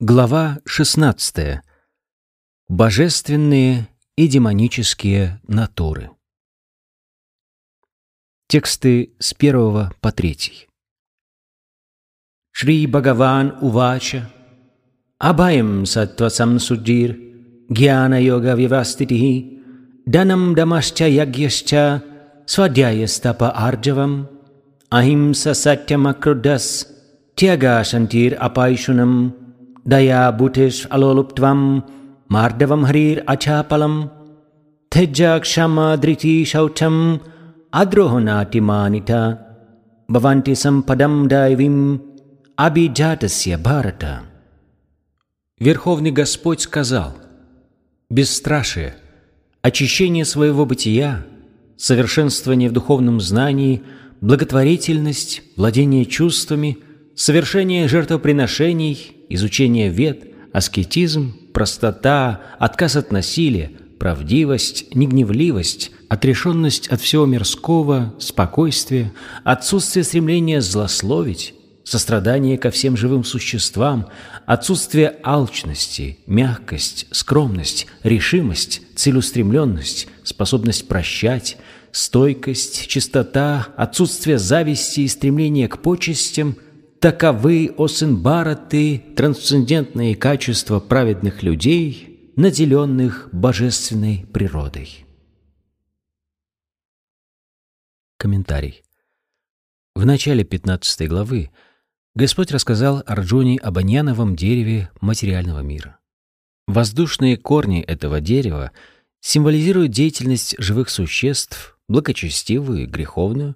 Глава 16. Божественные и демонические натуры. Тексты с 1 по 3. Шри Бхагаван Увача Абаям Саттвасам Суджир Гьяна Йога Виваститихи Данам Дамасча Ягьясча Свадьяястапа Арджавам Ахимса Сатьямакрудас Тяга Шантир Апайшунам दया बुटिश अलोलुप्त्वम मार्दवम हरीर अचापलम त्यज क्षमा धृति शौचम अद्रोहनाटिमानिता भवन्ति सम्पदम दैवीम абиджатасья Бхарата. Верховный Господь сказал, «Бесстрашие, очищение своего бытия, совершенствование в духовном знании, благотворительность, владение чувствами, совершение жертвоприношений, изучение вед, аскетизм, простота, отказ от насилия, правдивость, негневливость, отрешенность от всего мирского, спокойствие, отсутствие стремления злословить, сострадание ко всем живым существам, отсутствие алчности, мягкость, скромность, решимость, целеустремленность, способность прощать, стойкость, чистота, отсутствие зависти и стремления к почестям – Таковы, о сын Бараты, трансцендентные качества праведных людей, наделенных божественной природой. Комментарий. В начале 15 главы Господь рассказал Арджуне об аньяновом дереве материального мира. Воздушные корни этого дерева символизируют деятельность живых существ, благочестивую и греховную,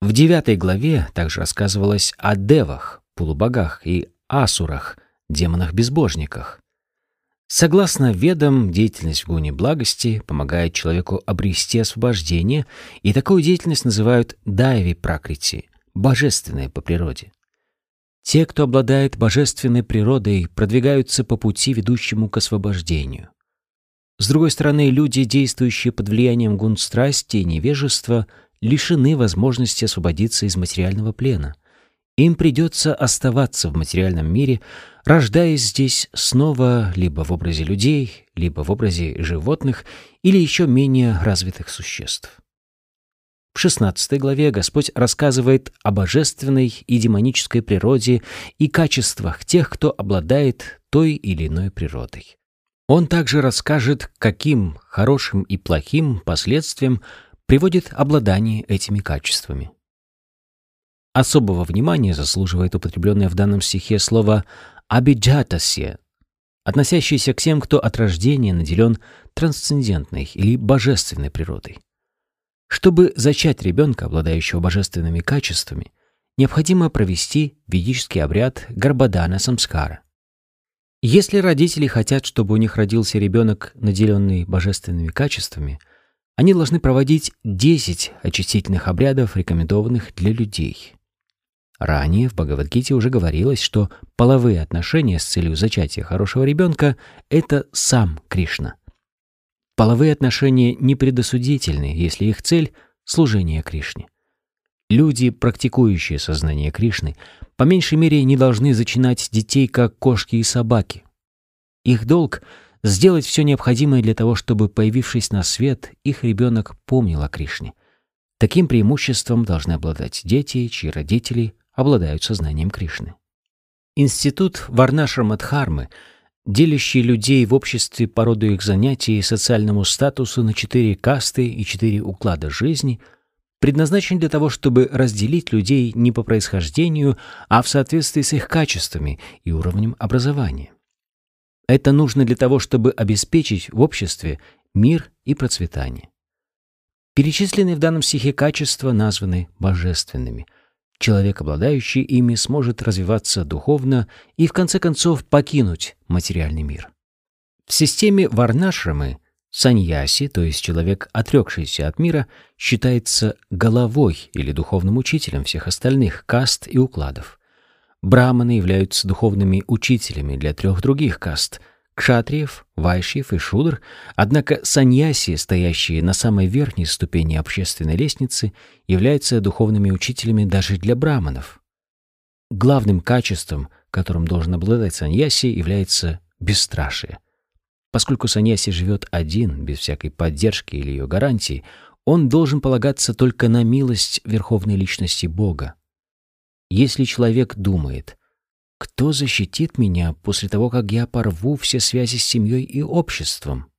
в девятой главе также рассказывалось о девах, полубогах, и асурах, демонах-безбожниках. Согласно ведам, деятельность в гуне благости помогает человеку обрести освобождение, и такую деятельность называют дайви пракрити, божественной по природе. Те, кто обладает божественной природой, продвигаются по пути, ведущему к освобождению. С другой стороны, люди, действующие под влиянием гун страсти и невежества, лишены возможности освободиться из материального плена. Им придется оставаться в материальном мире, рождаясь здесь снова либо в образе людей, либо в образе животных или еще менее развитых существ. В 16 главе Господь рассказывает о божественной и демонической природе и качествах тех, кто обладает той или иной природой. Он также расскажет, каким хорошим и плохим последствиям приводит обладание этими качествами. Особого внимания заслуживает употребленное в данном стихе слово «абиджатасье», относящееся к тем, кто от рождения наделен трансцендентной или божественной природой. Чтобы зачать ребенка, обладающего божественными качествами, необходимо провести ведический обряд Гарбадана Самскара. Если родители хотят, чтобы у них родился ребенок, наделенный божественными качествами – они должны проводить 10 очистительных обрядов, рекомендованных для людей. Ранее в Бхагавадгите уже говорилось, что половые отношения с целью зачатия хорошего ребенка — это сам Кришна. Половые отношения не предосудительны, если их цель — служение Кришне. Люди, практикующие сознание Кришны, по меньшей мере не должны зачинать детей как кошки и собаки. Их долг — сделать все необходимое для того, чтобы, появившись на свет, их ребенок помнил о Кришне. Таким преимуществом должны обладать дети, чьи родители обладают сознанием Кришны. Институт Варнашрамадхармы, делящий людей в обществе по роду их занятий и социальному статусу на четыре касты и четыре уклада жизни, предназначен для того, чтобы разделить людей не по происхождению, а в соответствии с их качествами и уровнем образования. Это нужно для того, чтобы обеспечить в обществе мир и процветание. Перечисленные в данном стихе качества названы божественными. Человек, обладающий ими, сможет развиваться духовно и, в конце концов, покинуть материальный мир. В системе Варнашрамы саньяси, то есть человек, отрекшийся от мира, считается головой или духовным учителем всех остальных каст и укладов. Браманы являются духовными учителями для трех других каст — кшатриев, вайшьев и шудр, однако саньяси, стоящие на самой верхней ступени общественной лестницы, являются духовными учителями даже для браманов. Главным качеством, которым должен обладать саньяси, является бесстрашие. Поскольку саньяси живет один, без всякой поддержки или ее гарантии, он должен полагаться только на милость Верховной Личности Бога. Если человек думает, кто защитит меня после того, как я порву все связи с семьей и обществом?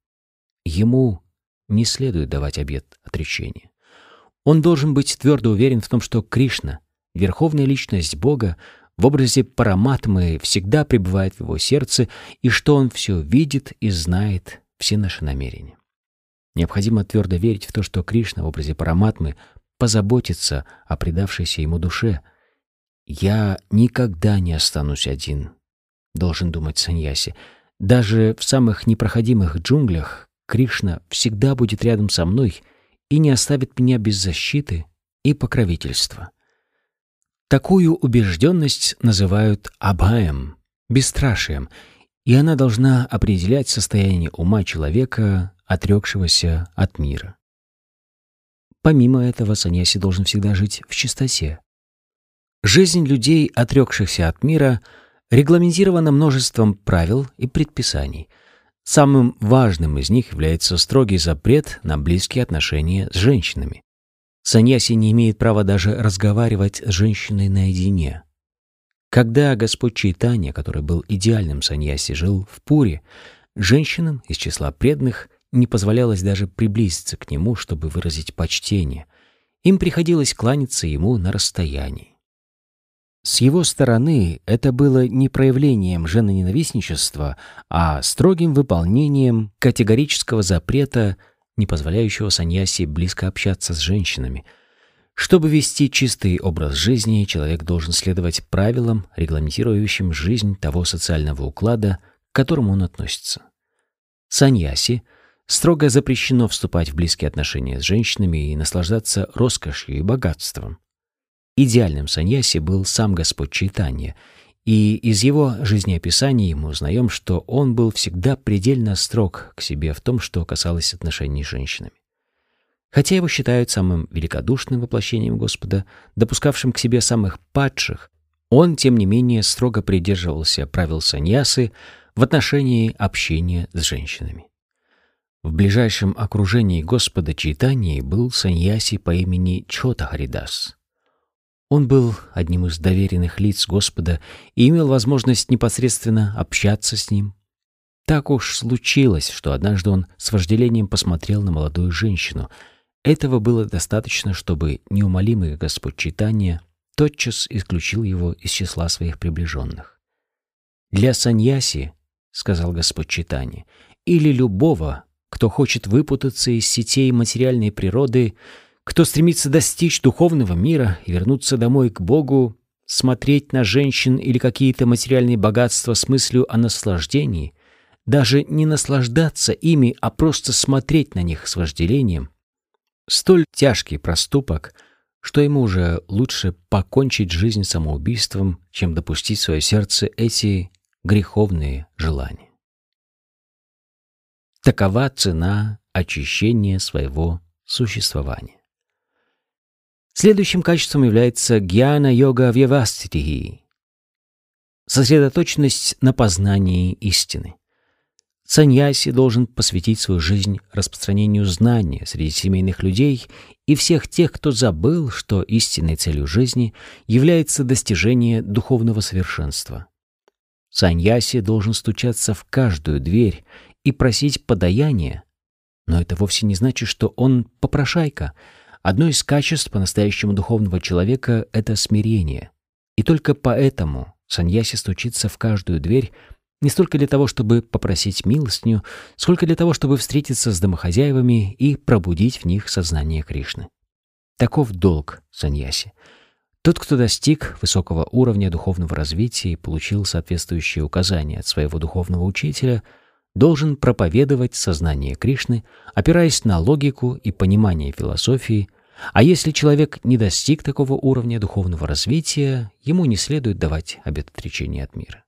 Ему не следует давать обет отречения. Он должен быть твердо уверен в том, что Кришна, Верховная Личность Бога, в образе Параматмы всегда пребывает в его сердце и что он все видит и знает все наши намерения. Необходимо твердо верить в то, что Кришна в образе Параматмы позаботится о предавшейся ему душе. «Я никогда не останусь один», — должен думать Саньяси. «Даже в самых непроходимых джунглях Кришна всегда будет рядом со мной и не оставит меня без защиты и покровительства». Такую убежденность называют абхаем, бесстрашием, и она должна определять состояние ума человека, отрекшегося от мира. Помимо этого, саньяси должен всегда жить в чистоте. Жизнь людей, отрекшихся от мира, регламентирована множеством правил и предписаний. Самым важным из них является строгий запрет на близкие отношения с женщинами. Саньяси не имеет права даже разговаривать с женщиной наедине. Когда Господь Чайтанья, который был идеальным саньяси, жил в Пуре, женщинам из числа преданных не позволялось даже приблизиться к нему, чтобы выразить почтение. Им приходилось кланяться ему на расстоянии. С его стороны это было не проявлением женоненавистничества, а строгим выполнением категорического запрета, не позволяющего саньяси близко общаться с женщинами. Чтобы вести чистый образ жизни, человек должен следовать правилам, регламентирующим жизнь того социального уклада, к которому он относится. Саньяси — Строго запрещено вступать в близкие отношения с женщинами и наслаждаться роскошью и богатством. Идеальным саньяси был сам Господь Чайтанья, и из его жизнеописания мы узнаем, что он был всегда предельно строг к себе в том, что касалось отношений с женщинами. Хотя его считают самым великодушным воплощением Господа, допускавшим к себе самых падших, он, тем не менее, строго придерживался правил саньясы в отношении общения с женщинами. В ближайшем окружении Господа Чайтании был саньяси по имени Чота Харидас. Он был одним из доверенных лиц Господа и имел возможность непосредственно общаться с ним. Так уж случилось, что однажды он с вожделением посмотрел на молодую женщину. Этого было достаточно, чтобы неумолимый Господь Читания тотчас исключил его из числа своих приближенных. «Для саньяси, — сказал Господь Читания, — или любого, кто хочет выпутаться из сетей материальной природы, кто стремится достичь духовного мира и вернуться домой к Богу, смотреть на женщин или какие-то материальные богатства с мыслью о наслаждении, даже не наслаждаться ими, а просто смотреть на них с вожделением, столь тяжкий проступок, что ему уже лучше покончить жизнь самоубийством, чем допустить в свое сердце эти греховные желания. Такова цена очищения своего существования. Следующим качеством является гьяна-йога вьяваститихи — сосредоточенность на познании истины. Саньяси должен посвятить свою жизнь распространению знания среди семейных людей и всех тех, кто забыл, что истинной целью жизни является достижение духовного совершенства. Саньяси должен стучаться в каждую дверь и просить подаяния. Но это вовсе не значит, что он попрошайка. Одно из качеств по-настоящему духовного человека — это смирение. И только поэтому саньяси стучится в каждую дверь не столько для того, чтобы попросить милостыню, сколько для того, чтобы встретиться с домохозяевами и пробудить в них сознание Кришны. Таков долг саньяси. Тот, кто достиг высокого уровня духовного развития и получил соответствующие указания от своего духовного учителя — должен проповедовать сознание Кришны, опираясь на логику и понимание философии, а если человек не достиг такого уровня духовного развития, ему не следует давать обет отречения от мира.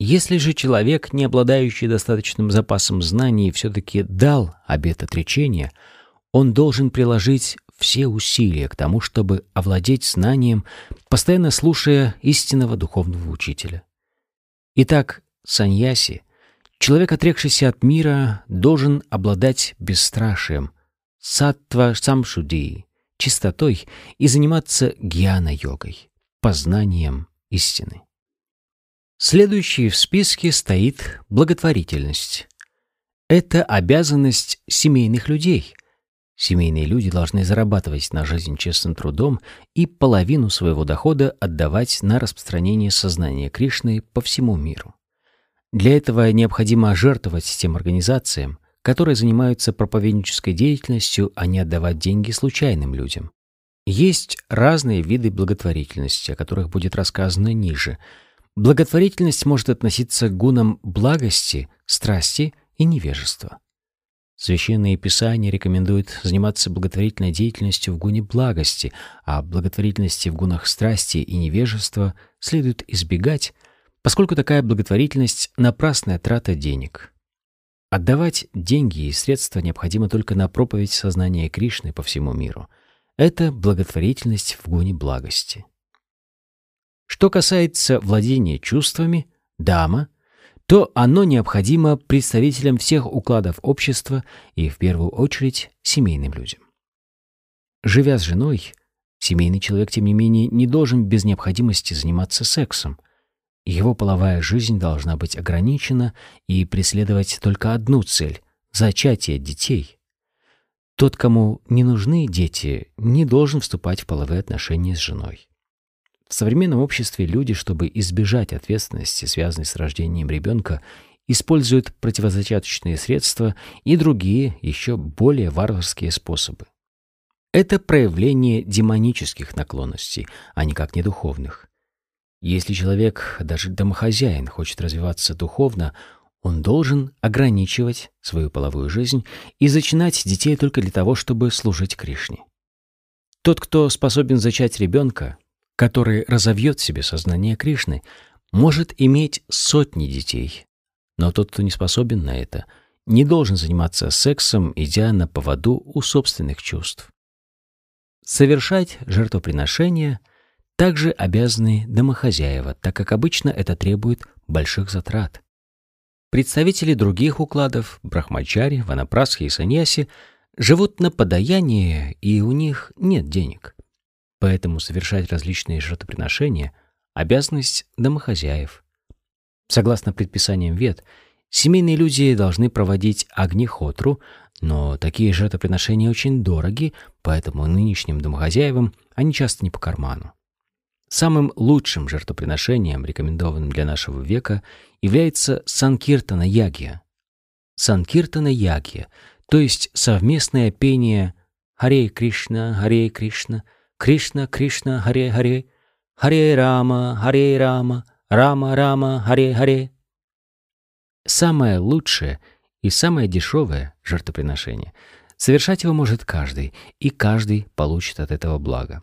Если же человек, не обладающий достаточным запасом знаний, все-таки дал обет отречения, он должен приложить все усилия к тому, чтобы овладеть знанием, постоянно слушая истинного духовного учителя. Итак, саньяси, человек, отрекшийся от мира, должен обладать бесстрашием, саттва самшуди, чистотой и заниматься гьяна-йогой, познанием истины. Следующей в списке стоит благотворительность. Это обязанность семейных людей. Семейные люди должны зарабатывать на жизнь честным трудом и половину своего дохода отдавать на распространение сознания Кришны по всему миру. Для этого необходимо жертвовать тем организациям, которые занимаются проповеднической деятельностью, а не отдавать деньги случайным людям. Есть разные виды благотворительности, о которых будет рассказано ниже. Благотворительность может относиться к гунам благости, страсти и невежества. Священные Писания рекомендуют заниматься благотворительной деятельностью в гуне благости, а благотворительности в гунах страсти и невежества следует избегать, поскольку такая благотворительность — напрасная трата денег. Отдавать деньги и средства необходимо только на проповедь сознания Кришны по всему миру. Это благотворительность в гуне благости. Что касается владения чувствами, дама — то оно необходимо представителям всех укладов общества и, в первую очередь, семейным людям. Живя с женой, семейный человек, тем не менее, не должен без необходимости заниматься сексом. Его половая жизнь должна быть ограничена и преследовать только одну цель — зачатие детей. Тот, кому не нужны дети, не должен вступать в половые отношения с женой. В современном обществе люди, чтобы избежать ответственности, связанной с рождением ребенка, используют противозачаточные средства и другие, еще более варварские способы. Это проявление демонических наклонностей, а никак не духовных. Если человек, даже домохозяин, хочет развиваться духовно, он должен ограничивать свою половую жизнь и зачинать детей только для того, чтобы служить Кришне. Тот, кто способен зачать ребенка, который разовьет в себе сознание Кришны, может иметь сотни детей. Но тот, кто не способен на это, не должен заниматься сексом, идя на поводу у собственных чувств. Совершать жертвоприношения также обязаны домохозяева, так как обычно это требует больших затрат. Представители других укладов, брахмачари, ванапрасхи и саньяси, живут на подаяние, и у них нет денег. Поэтому совершать различные жертвоприношения — обязанность домохозяев. Согласно предписаниям Вед, семейные люди должны проводить огнехотру, но такие жертвоприношения очень дороги, поэтому нынешним домохозяевам они часто не по карману. Самым лучшим жертвоприношением, рекомендованным для нашего века, является Санкиртана Ягья. Санкиртана Ягья, то есть совместное пение «Харе Кришна, Харе Кришна», Кришна, Кришна, Харе, Харе, Харе Рама, Харе Рама, Рама, Рама, Харе, Харе. Самое лучшее и самое дешевое жертвоприношение. Совершать его может каждый, и каждый получит от этого благо.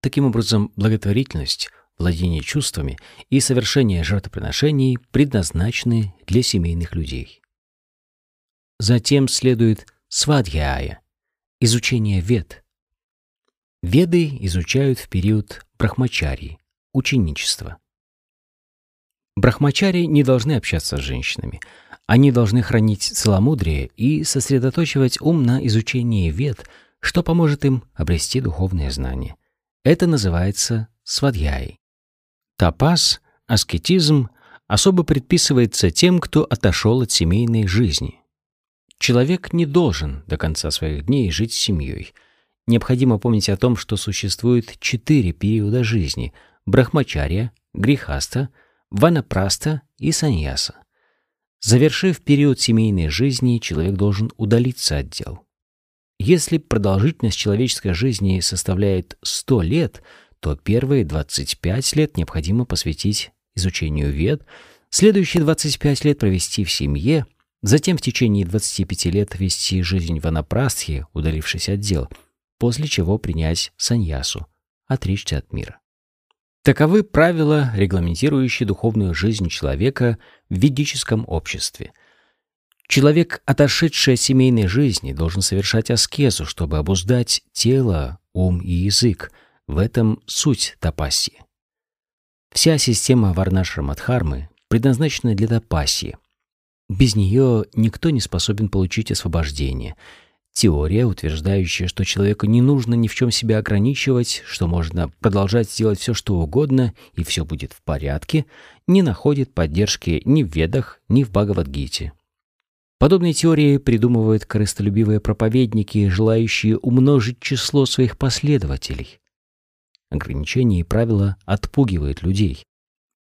Таким образом, благотворительность, владение чувствами и совершение жертвоприношений предназначены для семейных людей. Затем следует свадхяя, изучение вет, Веды изучают в период брахмачарии, ученичества. Брахмачари не должны общаться с женщинами. Они должны хранить целомудрие и сосредоточивать ум на изучении вед, что поможет им обрести духовные знания. Это называется свадьяй. Тапас, аскетизм особо предписывается тем, кто отошел от семейной жизни. Человек не должен до конца своих дней жить с семьей – Необходимо помнить о том, что существует четыре периода жизни – брахмачария, грехаста, ванапраста и саньяса. Завершив период семейной жизни, человек должен удалиться от дел. Если продолжительность человеческой жизни составляет 100 лет, то первые 25 лет необходимо посвятить изучению вед, следующие 25 лет провести в семье, затем в течение 25 лет вести жизнь в анапрастхе, удалившись от дел – после чего принять саньясу, отречься от мира. Таковы правила, регламентирующие духовную жизнь человека в ведическом обществе. Человек, отошедший от семейной жизни, должен совершать аскезу, чтобы обуздать тело, ум и язык. В этом суть тапаси. Вся система Варнашрамадхармы предназначена для тапаси. Без нее никто не способен получить освобождение. Теория, утверждающая, что человеку не нужно ни в чем себя ограничивать, что можно продолжать делать все, что угодно, и все будет в порядке, не находит поддержки ни в Ведах, ни в Бхагавадгите. Подобные теории придумывают корыстолюбивые проповедники, желающие умножить число своих последователей. Ограничения и правила отпугивают людей.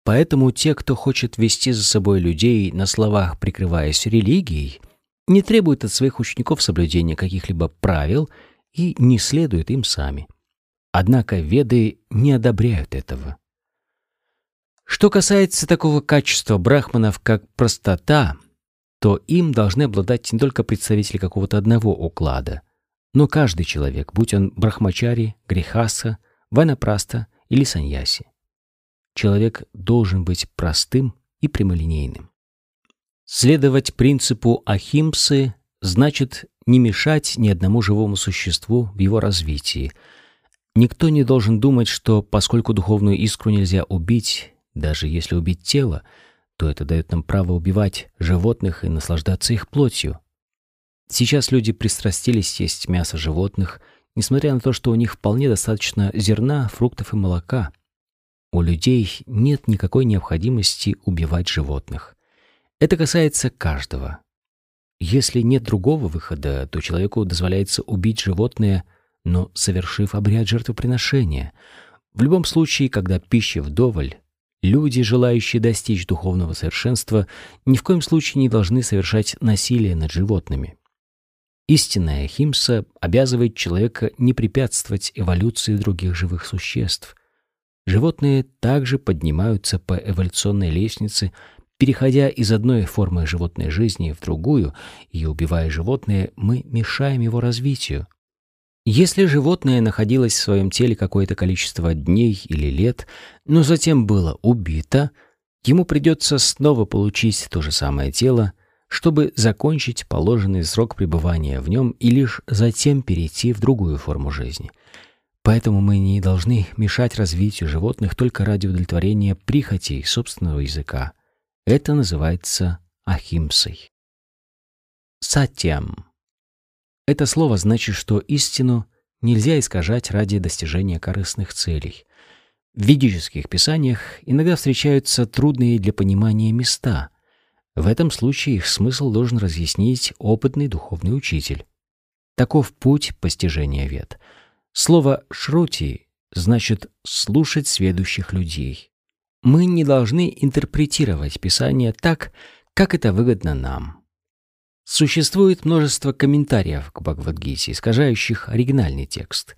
Поэтому те, кто хочет вести за собой людей на словах, прикрываясь религией, не требуют от своих учеников соблюдения каких-либо правил и не следуют им сами. Однако веды не одобряют этого. Что касается такого качества брахманов, как простота, то им должны обладать не только представители какого-то одного уклада, но каждый человек, будь он брахмачари, грехаса, ванапраста или саньяси. Человек должен быть простым и прямолинейным. Следовать принципу ахимсы значит не мешать ни одному живому существу в его развитии. Никто не должен думать, что поскольку духовную искру нельзя убить, даже если убить тело, то это дает нам право убивать животных и наслаждаться их плотью. Сейчас люди пристрастились есть мясо животных, несмотря на то, что у них вполне достаточно зерна, фруктов и молока. У людей нет никакой необходимости убивать животных. Это касается каждого. Если нет другого выхода, то человеку дозволяется убить животное, но совершив обряд жертвоприношения. В любом случае, когда пища вдоволь, люди, желающие достичь духовного совершенства, ни в коем случае не должны совершать насилие над животными. Истинная химса обязывает человека не препятствовать эволюции других живых существ. Животные также поднимаются по эволюционной лестнице, переходя из одной формы животной жизни в другую, и убивая животное, мы мешаем его развитию. Если животное находилось в своем теле какое-то количество дней или лет, но затем было убито, ему придется снова получить то же самое тело, чтобы закончить положенный срок пребывания в нем и лишь затем перейти в другую форму жизни. Поэтому мы не должны мешать развитию животных только ради удовлетворения прихотей собственного языка. Это называется ахимсой. Сатьям. Это слово значит, что истину нельзя искажать ради достижения корыстных целей. В ведических писаниях иногда встречаются трудные для понимания места — в этом случае их смысл должен разъяснить опытный духовный учитель. Таков путь постижения вет. Слово «шрути» значит «слушать сведущих людей». Мы не должны интерпретировать Писание так, как это выгодно нам. Существует множество комментариев к Бхагавадгите, искажающих оригинальный текст.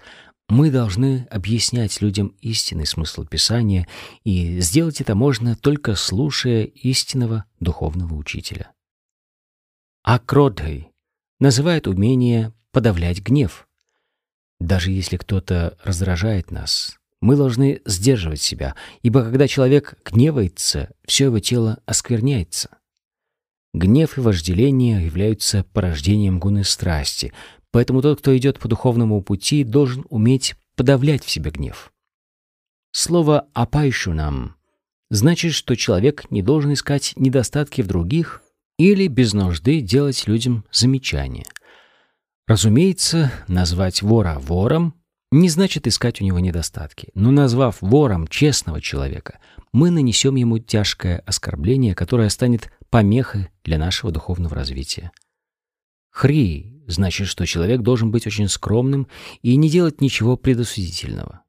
Мы должны объяснять людям истинный смысл Писания, и сделать это можно только слушая истинного духовного учителя. Акродхой называет умение подавлять гнев. Даже если кто-то раздражает нас, мы должны сдерживать себя, ибо когда человек гневается, все его тело оскверняется. Гнев и вожделение являются порождением гуны страсти, Поэтому тот, кто идет по духовному пути, должен уметь подавлять в себе гнев. Слово «апайшунам» значит, что человек не должен искать недостатки в других или без нужды делать людям замечания. Разумеется, назвать вора вором не значит искать у него недостатки, но назвав вором честного человека, мы нанесем ему тяжкое оскорбление, которое станет помехой для нашего духовного развития. Хри значит, что человек должен быть очень скромным и не делать ничего предосудительного.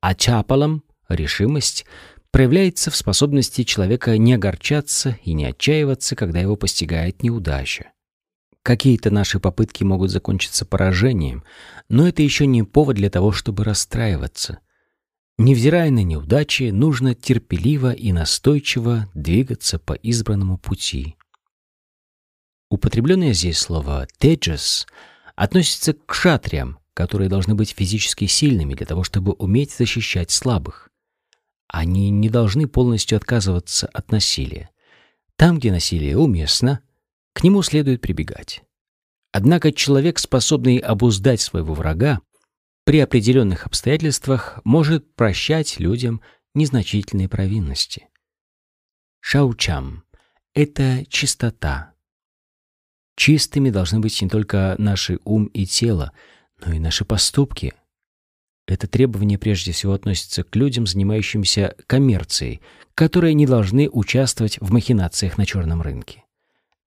А чапалом решимость проявляется в способности человека не огорчаться и не отчаиваться, когда его постигает неудача. Какие-то наши попытки могут закончиться поражением, но это еще не повод для того, чтобы расстраиваться. Невзирая на неудачи, нужно терпеливо и настойчиво двигаться по избранному пути. Употребленное здесь слово «теджас» относится к кшатриям, которые должны быть физически сильными для того, чтобы уметь защищать слабых. Они не должны полностью отказываться от насилия. Там, где насилие уместно, к нему следует прибегать. Однако человек, способный обуздать своего врага, при определенных обстоятельствах может прощать людям незначительные провинности. Шаучам — это чистота. Чистыми должны быть не только наши ум и тело, но и наши поступки. Это требование прежде всего относится к людям, занимающимся коммерцией, которые не должны участвовать в махинациях на черном рынке.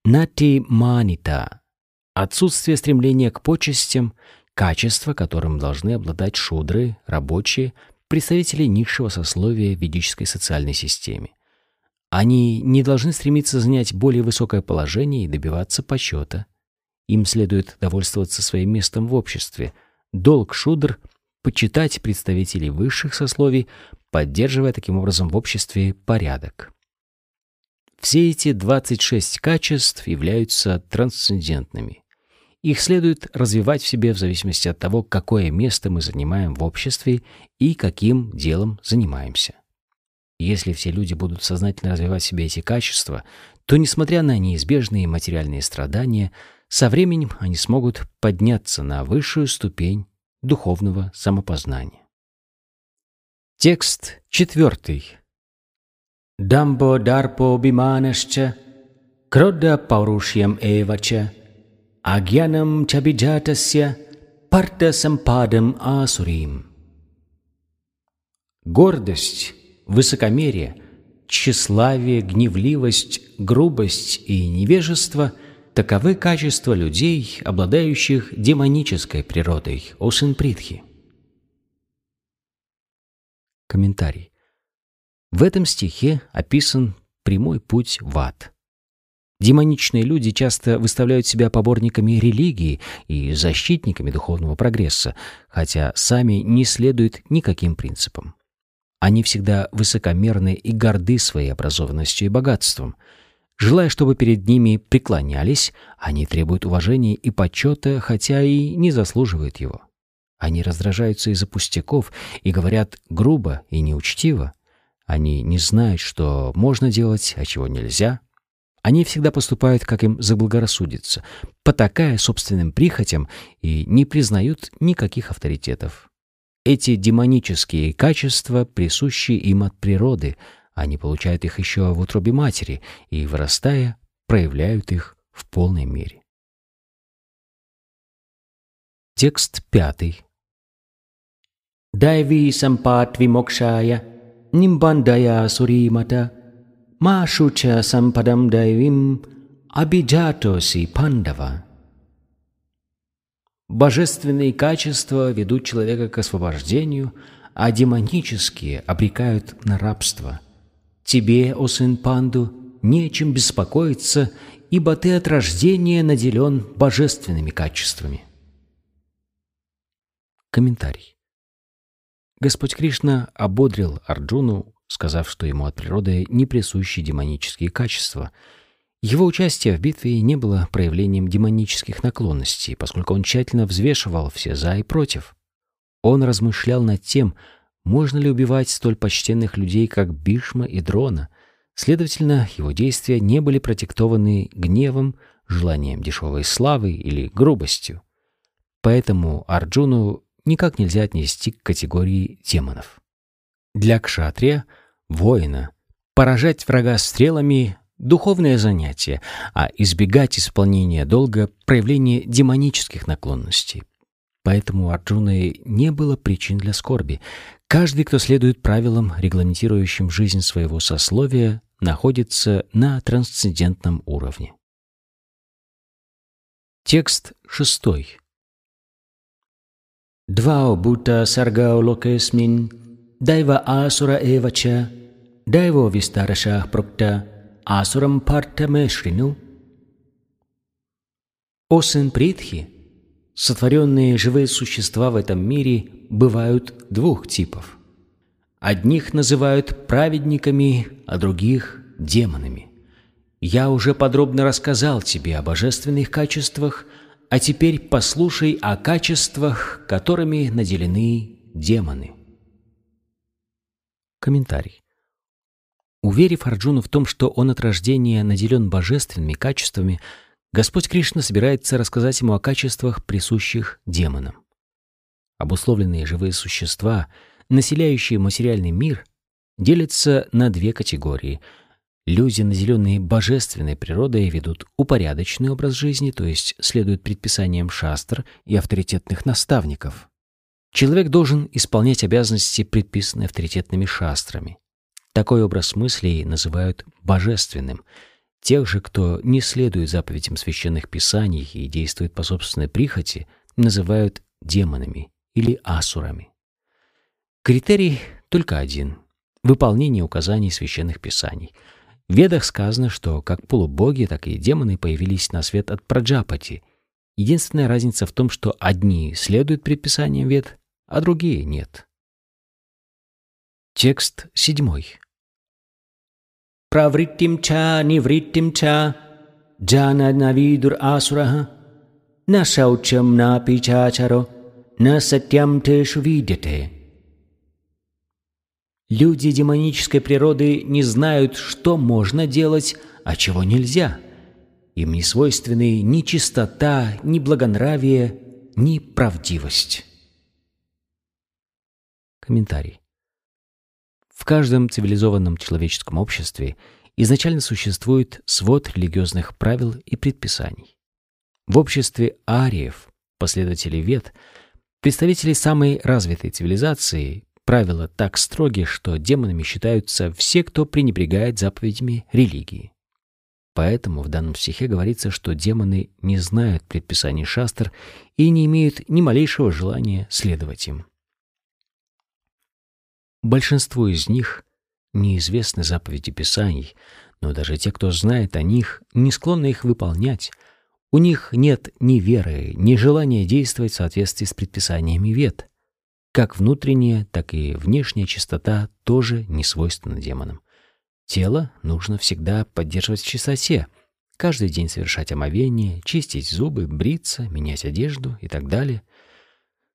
Нати манита — отсутствие стремления к почестям, качество, которым должны обладать шудры, рабочие, представители низшего сословия в ведической социальной системе. Они не должны стремиться занять более высокое положение и добиваться почета. Им следует довольствоваться своим местом в обществе. Долг шудр — почитать представителей высших сословий, поддерживая таким образом в обществе порядок. Все эти 26 качеств являются трансцендентными. Их следует развивать в себе в зависимости от того, какое место мы занимаем в обществе и каким делом занимаемся. Если все люди будут сознательно развивать в себе эти качества, то, несмотря на неизбежные материальные страдания, со временем они смогут подняться на высшую ступень духовного самопознания. Текст четвертый. Дамбо дарпо биманашча, кродда паурушьям эвача, Агьянам чабиджатасья парта сампадам асурим. Гордость, высокомерие, тщеславие, гневливость, грубость и невежество – таковы качества людей, обладающих демонической природой, Осенпритхи. Комментарий. В этом стихе описан прямой путь в ад – Демоничные люди часто выставляют себя поборниками религии и защитниками духовного прогресса, хотя сами не следуют никаким принципам. Они всегда высокомерны и горды своей образованностью и богатством. Желая, чтобы перед ними преклонялись, они требуют уважения и почета, хотя и не заслуживают его. Они раздражаются из-за пустяков и говорят грубо и неучтиво. Они не знают, что можно делать, а чего нельзя — они всегда поступают, как им заблагорассудится, потакая собственным прихотям и не признают никаких авторитетов. Эти демонические качества присущи им от природы, они получают их еще в утробе матери и, вырастая, проявляют их в полной мере. Текст пятый. Дайви сампат вимокшая, нимбандая суримата — Машуча сампадам дайвим абиджатоси пандава. Божественные качества ведут человека к освобождению, а демонические обрекают на рабство. Тебе, о сын Панду, нечем беспокоиться, ибо ты от рождения наделен божественными качествами. Комментарий. Господь Кришна ободрил Арджуну сказав, что ему от природы не присущи демонические качества. Его участие в битве не было проявлением демонических наклонностей, поскольку он тщательно взвешивал все «за» и «против». Он размышлял над тем, можно ли убивать столь почтенных людей, как Бишма и Дрона. Следовательно, его действия не были продиктованы гневом, желанием дешевой славы или грубостью. Поэтому Арджуну никак нельзя отнести к категории демонов. Для кшатрия, воина, поражать врага стрелами — духовное занятие, а избегать исполнения долга — проявление демонических наклонностей. Поэтому у Арджуны не было причин для скорби. Каждый, кто следует правилам, регламентирующим жизнь своего сословия, находится на трансцендентном уровне. Текст шестой. द्वौ भूतसर्गौ लोकेऽस्मिन् दैव आसुर एव च, दैवो विस्तरशः प्रोक्त, आसुरं पार्थ मे शृणु. О сын Притхи, сотворенные живые существа в этом мире бывают двух типов. Одних называют праведниками, а других — демонами. Я уже подробно рассказал тебе о божественных качествах, а теперь послушай о качествах, которыми наделены демоны. Комментарий. Уверив Арджуну в том, что он от рождения наделен божественными качествами, Господь Кришна собирается рассказать ему о качествах, присущих демонам. Обусловленные живые существа, населяющие материальный мир, делятся на две категории. Люди, наделенные божественной природой, ведут упорядоченный образ жизни, то есть следуют предписаниям шастр и авторитетных наставников. Человек должен исполнять обязанности, предписанные авторитетными шастрами. Такой образ мыслей называют божественным. Тех же, кто не следует заповедям священных писаний и действует по собственной прихоти, называют демонами или асурами. Критерий только один — выполнение указаний священных писаний. В Ведах сказано, что как полубоги, так и демоны появились на свет от Праджапати. Единственная разница в том, что одни следуют предписаниям Вед, а другие нет. Текст седьмой. Правриттим ча нивриттим ча джана навидур асураха на шаучам на пичачаро на сатьям тешу видите. Люди демонической природы не знают, что можно делать, а чего нельзя. Им не свойственны ни чистота, ни благонравие, ни правдивость. Комментарий. В каждом цивилизованном человеческом обществе изначально существует свод религиозных правил и предписаний. В обществе ариев, последователей вет, представителей самой развитой цивилизации, Правила так строги, что демонами считаются все, кто пренебрегает заповедями религии. Поэтому в данном стихе говорится, что демоны не знают предписаний шастр и не имеют ни малейшего желания следовать им. Большинству из них неизвестны заповеди Писаний, но даже те, кто знает о них, не склонны их выполнять. У них нет ни веры, ни желания действовать в соответствии с предписаниями вет. Как внутренняя, так и внешняя чистота тоже не свойственна демонам. Тело нужно всегда поддерживать в чистоте, каждый день совершать омовение, чистить зубы, бриться, менять одежду и так далее.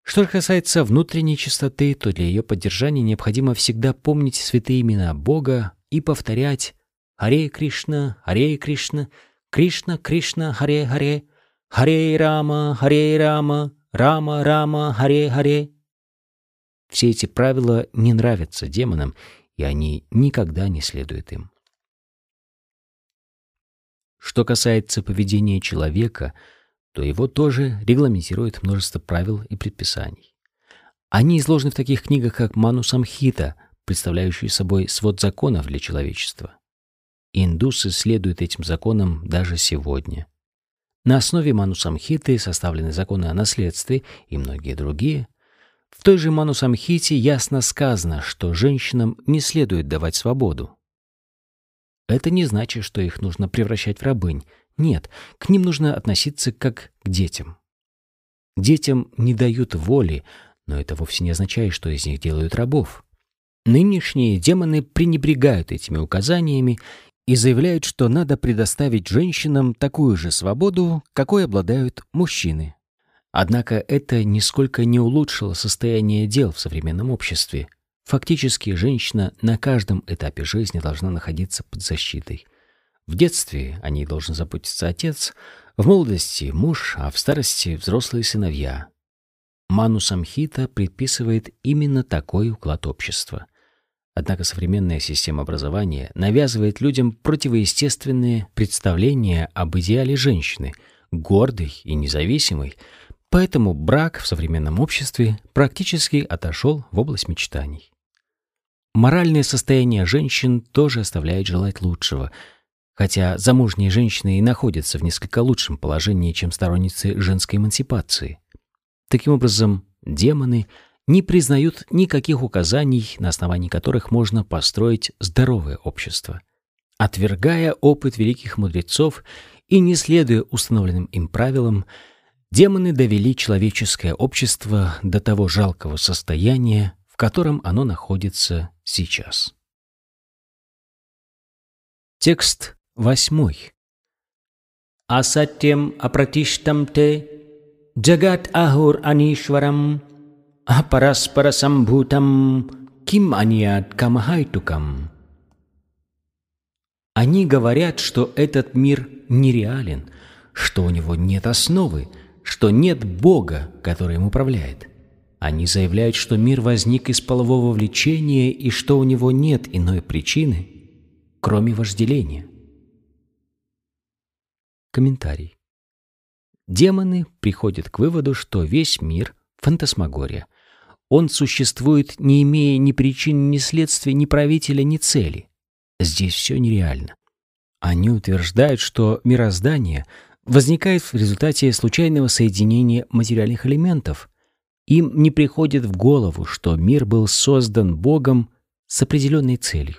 Что касается внутренней чистоты, то для ее поддержания необходимо всегда помнить святые имена Бога и повторять «Харе Кришна, Харе Кришна, Кришна Кришна, Харе Харе, Харе Рама, Харе Рама, Рама Рама, Харе Харе». Все эти правила не нравятся демонам, и они никогда не следуют им. Что касается поведения человека, то его тоже регламентирует множество правил и предписаний. Они изложены в таких книгах, как Ману Самхита, представляющие собой свод законов для человечества. Индусы следуют этим законам даже сегодня. На основе Ману Самхиты составлены законы о наследстве и многие другие – в той же Манусамхите ясно сказано, что женщинам не следует давать свободу. Это не значит, что их нужно превращать в рабынь. Нет, к ним нужно относиться как к детям. Детям не дают воли, но это вовсе не означает, что из них делают рабов. Нынешние демоны пренебрегают этими указаниями и заявляют, что надо предоставить женщинам такую же свободу, какой обладают мужчины. Однако это нисколько не улучшило состояние дел в современном обществе. Фактически женщина на каждом этапе жизни должна находиться под защитой. В детстве о ней должен заботиться отец, в молодости – муж, а в старости – взрослые сыновья. Ману Самхита предписывает именно такой уклад общества. Однако современная система образования навязывает людям противоестественные представления об идеале женщины, гордой и независимой – Поэтому брак в современном обществе практически отошел в область мечтаний. Моральное состояние женщин тоже оставляет желать лучшего, хотя замужние женщины и находятся в несколько лучшем положении, чем сторонницы женской эмансипации. Таким образом, демоны не признают никаких указаний, на основании которых можно построить здоровое общество. Отвергая опыт великих мудрецов и не следуя установленным им правилам, Демоны довели человеческое общество до того жалкого состояния, в котором оно находится сейчас. Текст восьмой. Асатьям апратиштам те джагат ахур анишварам апараспара самбхутам ким аният камахайтукам. Они говорят, что этот мир нереален, что у него нет основы, что нет Бога, который им управляет. Они заявляют, что мир возник из полового влечения и что у него нет иной причины, кроме вожделения. Комментарий. Демоны приходят к выводу, что весь мир — фантасмагория. Он существует, не имея ни причин, ни следствия, ни правителя, ни цели. Здесь все нереально. Они утверждают, что мироздание возникает в результате случайного соединения материальных элементов. Им не приходит в голову, что мир был создан Богом с определенной целью.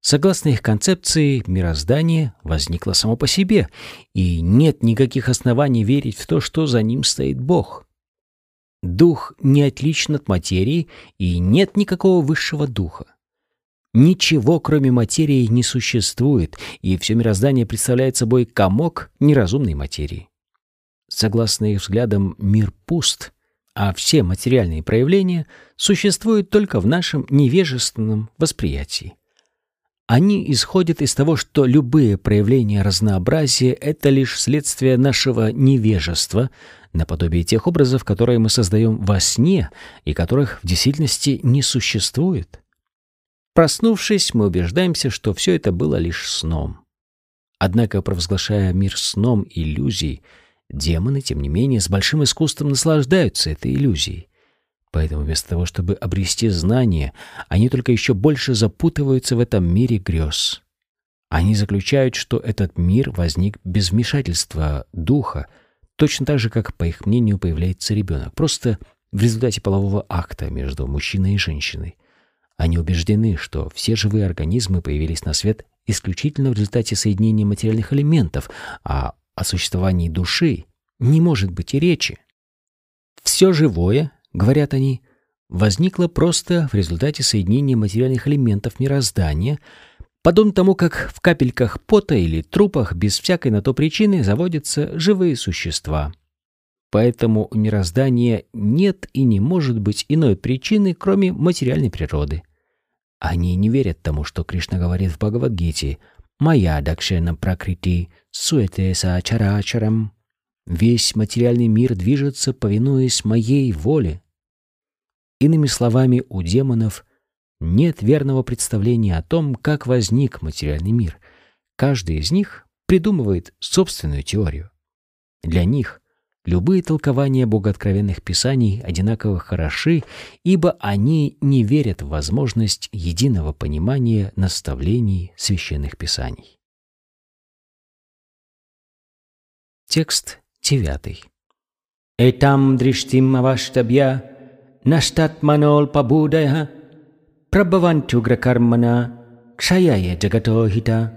Согласно их концепции, мироздание возникло само по себе, и нет никаких оснований верить в то, что за ним стоит Бог. Дух не отличен от материи, и нет никакого высшего духа. Ничего, кроме материи, не существует, и все мироздание представляет собой комок неразумной материи. Согласно их взглядам, мир пуст, а все материальные проявления существуют только в нашем невежественном восприятии. Они исходят из того, что любые проявления разнообразия — это лишь следствие нашего невежества, наподобие тех образов, которые мы создаем во сне и которых в действительности не существует. Проснувшись, мы убеждаемся, что все это было лишь сном. Однако, провозглашая мир сном иллюзий, демоны, тем не менее, с большим искусством наслаждаются этой иллюзией. Поэтому вместо того, чтобы обрести знание, они только еще больше запутываются в этом мире грез. Они заключают, что этот мир возник без вмешательства духа, точно так же, как, по их мнению, появляется ребенок, просто в результате полового акта между мужчиной и женщиной. Они убеждены, что все живые организмы появились на свет исключительно в результате соединения материальных элементов, а о существовании души не может быть и речи. Все живое, говорят они, возникло просто в результате соединения материальных элементов мироздания, подобно тому, как в капельках пота или трупах без всякой на то причины заводятся живые существа. Поэтому у мироздания нет и не может быть иной причины, кроме материальной природы. Они не верят тому, что Кришна говорит в Бхагавадгите «Моя дакшена пракрити суете са чарачарам». Весь материальный мир движется, повинуясь моей воле. Иными словами, у демонов нет верного представления о том, как возник материальный мир. Каждый из них придумывает собственную теорию. Для них Любые толкования богооткровенных писаний одинаково хороши, ибо они не верят в возможность единого понимания наставлений священных писаний. Текст девятый. Этам дриштим аваштабья наштатманол пабудая прабхавантюгракармана кшаяя джагатохита.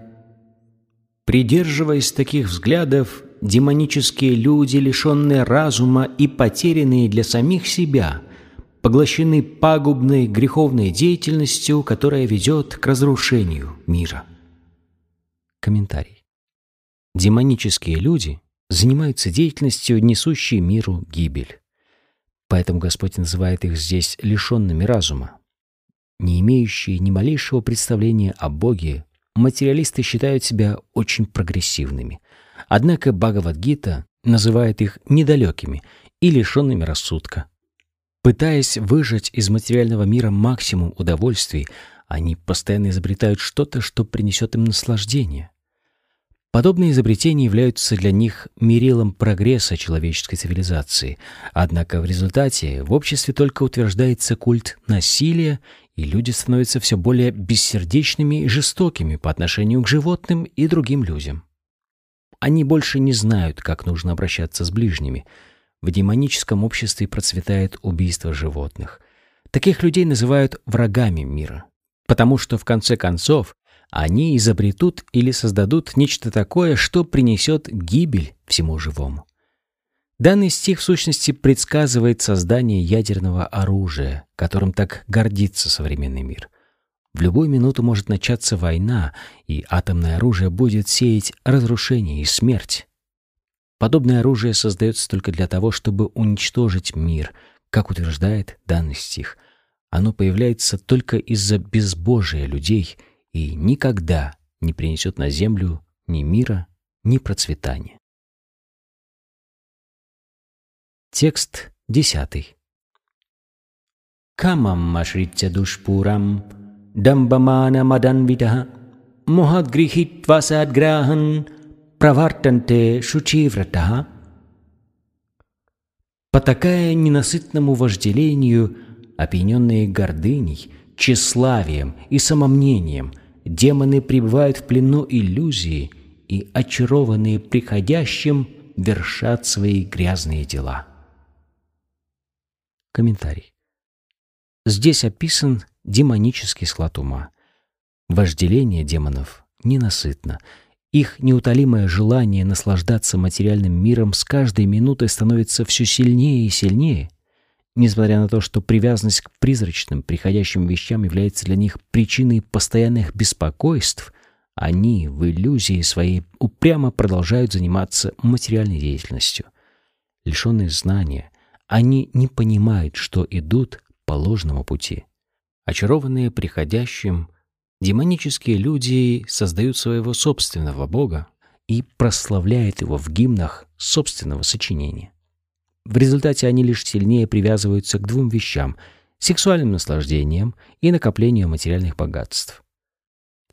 Придерживаясь таких взглядов, демонические люди, лишенные разума и потерянные для самих себя, поглощены пагубной греховной деятельностью, которая ведет к разрушению мира. Комментарий. Демонические люди занимаются деятельностью, несущей миру гибель. Поэтому Господь называет их здесь лишенными разума. Не имеющие ни малейшего представления о Боге, материалисты считают себя очень прогрессивными – Однако Бхагавадгита называет их недалекими и лишенными рассудка. Пытаясь выжать из материального мира максимум удовольствий, они постоянно изобретают что-то, что принесет им наслаждение. Подобные изобретения являются для них мерилом прогресса человеческой цивилизации, однако в результате в обществе только утверждается культ насилия, и люди становятся все более бессердечными и жестокими по отношению к животным и другим людям. Они больше не знают, как нужно обращаться с ближними. В демоническом обществе процветает убийство животных. Таких людей называют врагами мира, потому что в конце концов они изобретут или создадут нечто такое, что принесет гибель всему живому. Данный стих в сущности предсказывает создание ядерного оружия, которым так гордится современный мир – в любую минуту может начаться война, и атомное оружие будет сеять разрушение и смерть. Подобное оружие создается только для того, чтобы уничтожить мир, как утверждает данный стих. Оно появляется только из-за безбожия людей и никогда не принесет на землю ни мира, ни процветания. Текст десятый. камам ашритя душпурам, дамбамана маданвитаха, мохагрихитва садграхан, правартанте шучивратаха. Потакая ненасытному вожделению, опьяненные гордыней, тщеславием и самомнением, демоны пребывают в плену иллюзии и, очарованные приходящим, вершат свои грязные дела. Комментарий. Здесь описан демонический склад ума. Вожделение демонов ненасытно. Их неутолимое желание наслаждаться материальным миром с каждой минутой становится все сильнее и сильнее. Несмотря на то, что привязанность к призрачным, приходящим вещам является для них причиной постоянных беспокойств, они в иллюзии своей упрямо продолжают заниматься материальной деятельностью. Лишенные знания, они не понимают, что идут по ложному пути. Очарованные приходящим, демонические люди создают своего собственного бога и прославляют его в гимнах собственного сочинения. В результате они лишь сильнее привязываются к двум вещам — сексуальным наслаждением и накоплению материальных богатств.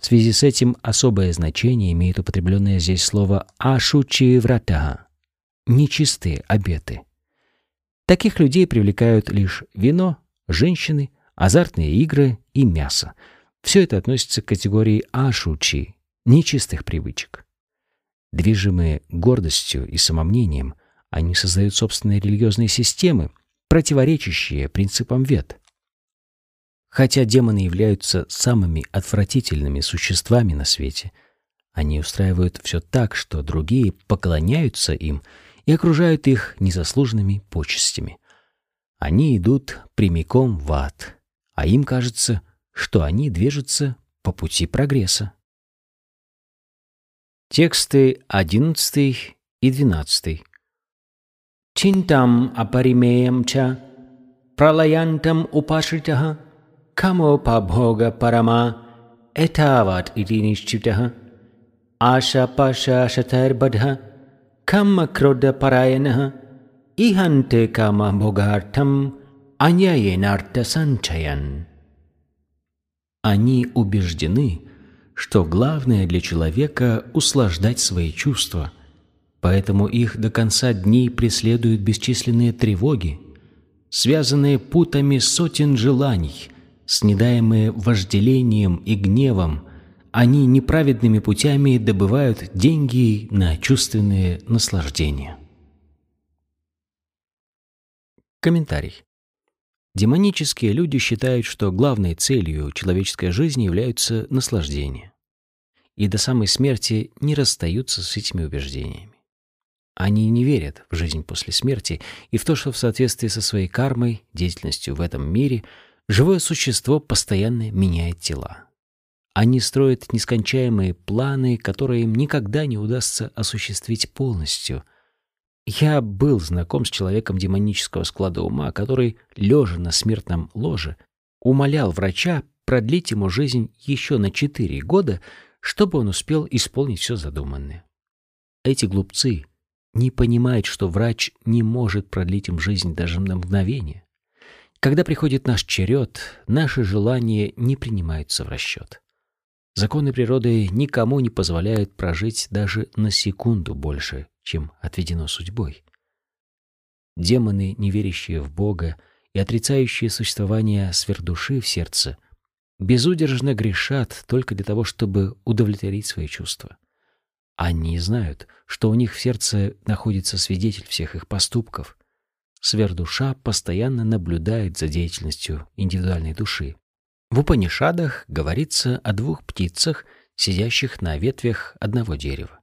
В связи с этим особое значение имеет употребленное здесь слово «ашучи врата» — нечистые обеты. Таких людей привлекают лишь вино, женщины, азартные игры и мясо. Все это относится к категории ашучи, нечистых привычек. Движимые гордостью и самомнением, они создают собственные религиозные системы, противоречащие принципам вет. Хотя демоны являются самыми отвратительными существами на свете, они устраивают все так, что другие поклоняются им и окружают их незаслуженными почестями. Они идут прямиком в ад, а им кажется, что они движутся по пути прогресса. Тексты 11 и 12. Чинтам апаримеям ча, пралаянтам упашритаха, камопабхога парама, этават ити нишчитаха, аша паша шатарбадха, камма крода параянаха, иханте кама богартам, аньяенарта санчаян. Они убеждены, что главное для человека — услаждать свои чувства, поэтому их до конца дней преследуют бесчисленные тревоги, связанные путами сотен желаний, снедаемые вожделением и гневом, они неправедными путями добывают деньги на чувственные наслаждения. Комментарий. Демонические люди считают, что главной целью человеческой жизни являются наслаждения. И до самой смерти не расстаются с этими убеждениями. Они не верят в жизнь после смерти и в то, что в соответствии со своей кармой, деятельностью в этом мире, живое существо постоянно меняет тела. Они строят нескончаемые планы, которые им никогда не удастся осуществить полностью – я был знаком с человеком демонического склада ума, который, лежа на смертном ложе, умолял врача продлить ему жизнь еще на четыре года, чтобы он успел исполнить все задуманное. Эти глупцы не понимают, что врач не может продлить им жизнь даже на мгновение. Когда приходит наш черед, наши желания не принимаются в расчет. Законы природы никому не позволяют прожить даже на секунду больше, чем отведено судьбой. Демоны, не верящие в Бога и отрицающие существование сверхдуши в сердце, безудержно грешат только для того, чтобы удовлетворить свои чувства. Они знают, что у них в сердце находится свидетель всех их поступков. Сверхдуша постоянно наблюдает за деятельностью индивидуальной души. В Упанишадах говорится о двух птицах, сидящих на ветвях одного дерева.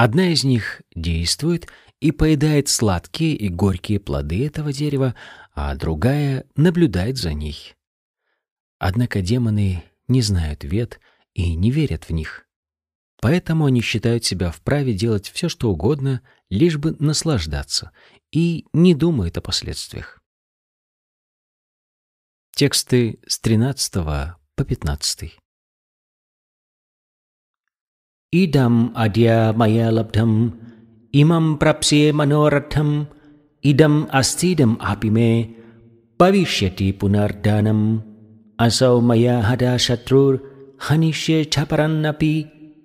Одна из них действует и поедает сладкие и горькие плоды этого дерева, а другая наблюдает за ней. Однако демоны не знают вет и не верят в них. Поэтому они считают себя вправе делать все, что угодно, лишь бы наслаждаться, и не думают о последствиях. Тексты с 13 по 15. इदम् अद्य मया लब्धम्। इमं प्राप्स्ये मनोरथम्। इदम् अस्तीदम् अपि मे। भविष्यति पुनर्दनम् असौ मया हदा शत्रुर्हनिष्ये छपरन्नपि।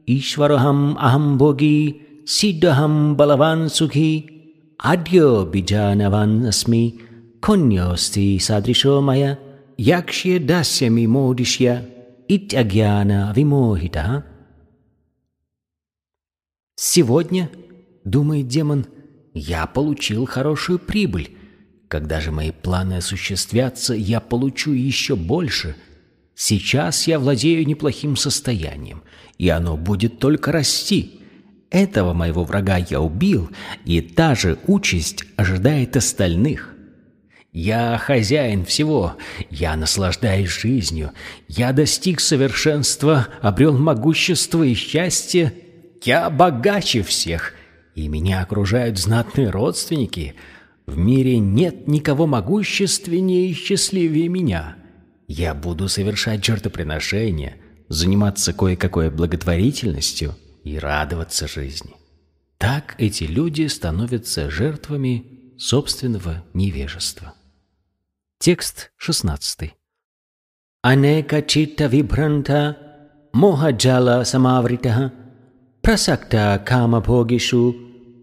ईश्वरोऽहम् अहं भोगी। सिद्धहं बलवान् सुखी। अद्यो बिजानवान् अस्मि। खुन्योऽस्ति सदृशो मया। याक्ष्ये दास्यमि मोदिष्य। इत्यज्ञानविमोहितः Сегодня, думает демон, я получил хорошую прибыль. Когда же мои планы осуществятся, я получу еще больше. Сейчас я владею неплохим состоянием, и оно будет только расти. Этого моего врага я убил, и та же участь ожидает остальных. Я хозяин всего, я наслаждаюсь жизнью, я достиг совершенства, обрел могущество и счастье, я богаче всех, и меня окружают знатные родственники. В мире нет никого могущественнее и счастливее меня. Я буду совершать жертвоприношения, заниматься кое-какой благотворительностью и радоваться жизни. Так эти люди становятся жертвами собственного невежества. Текст 16. Анека читта вибранта моха-джала самаврита прасакта кама-богишу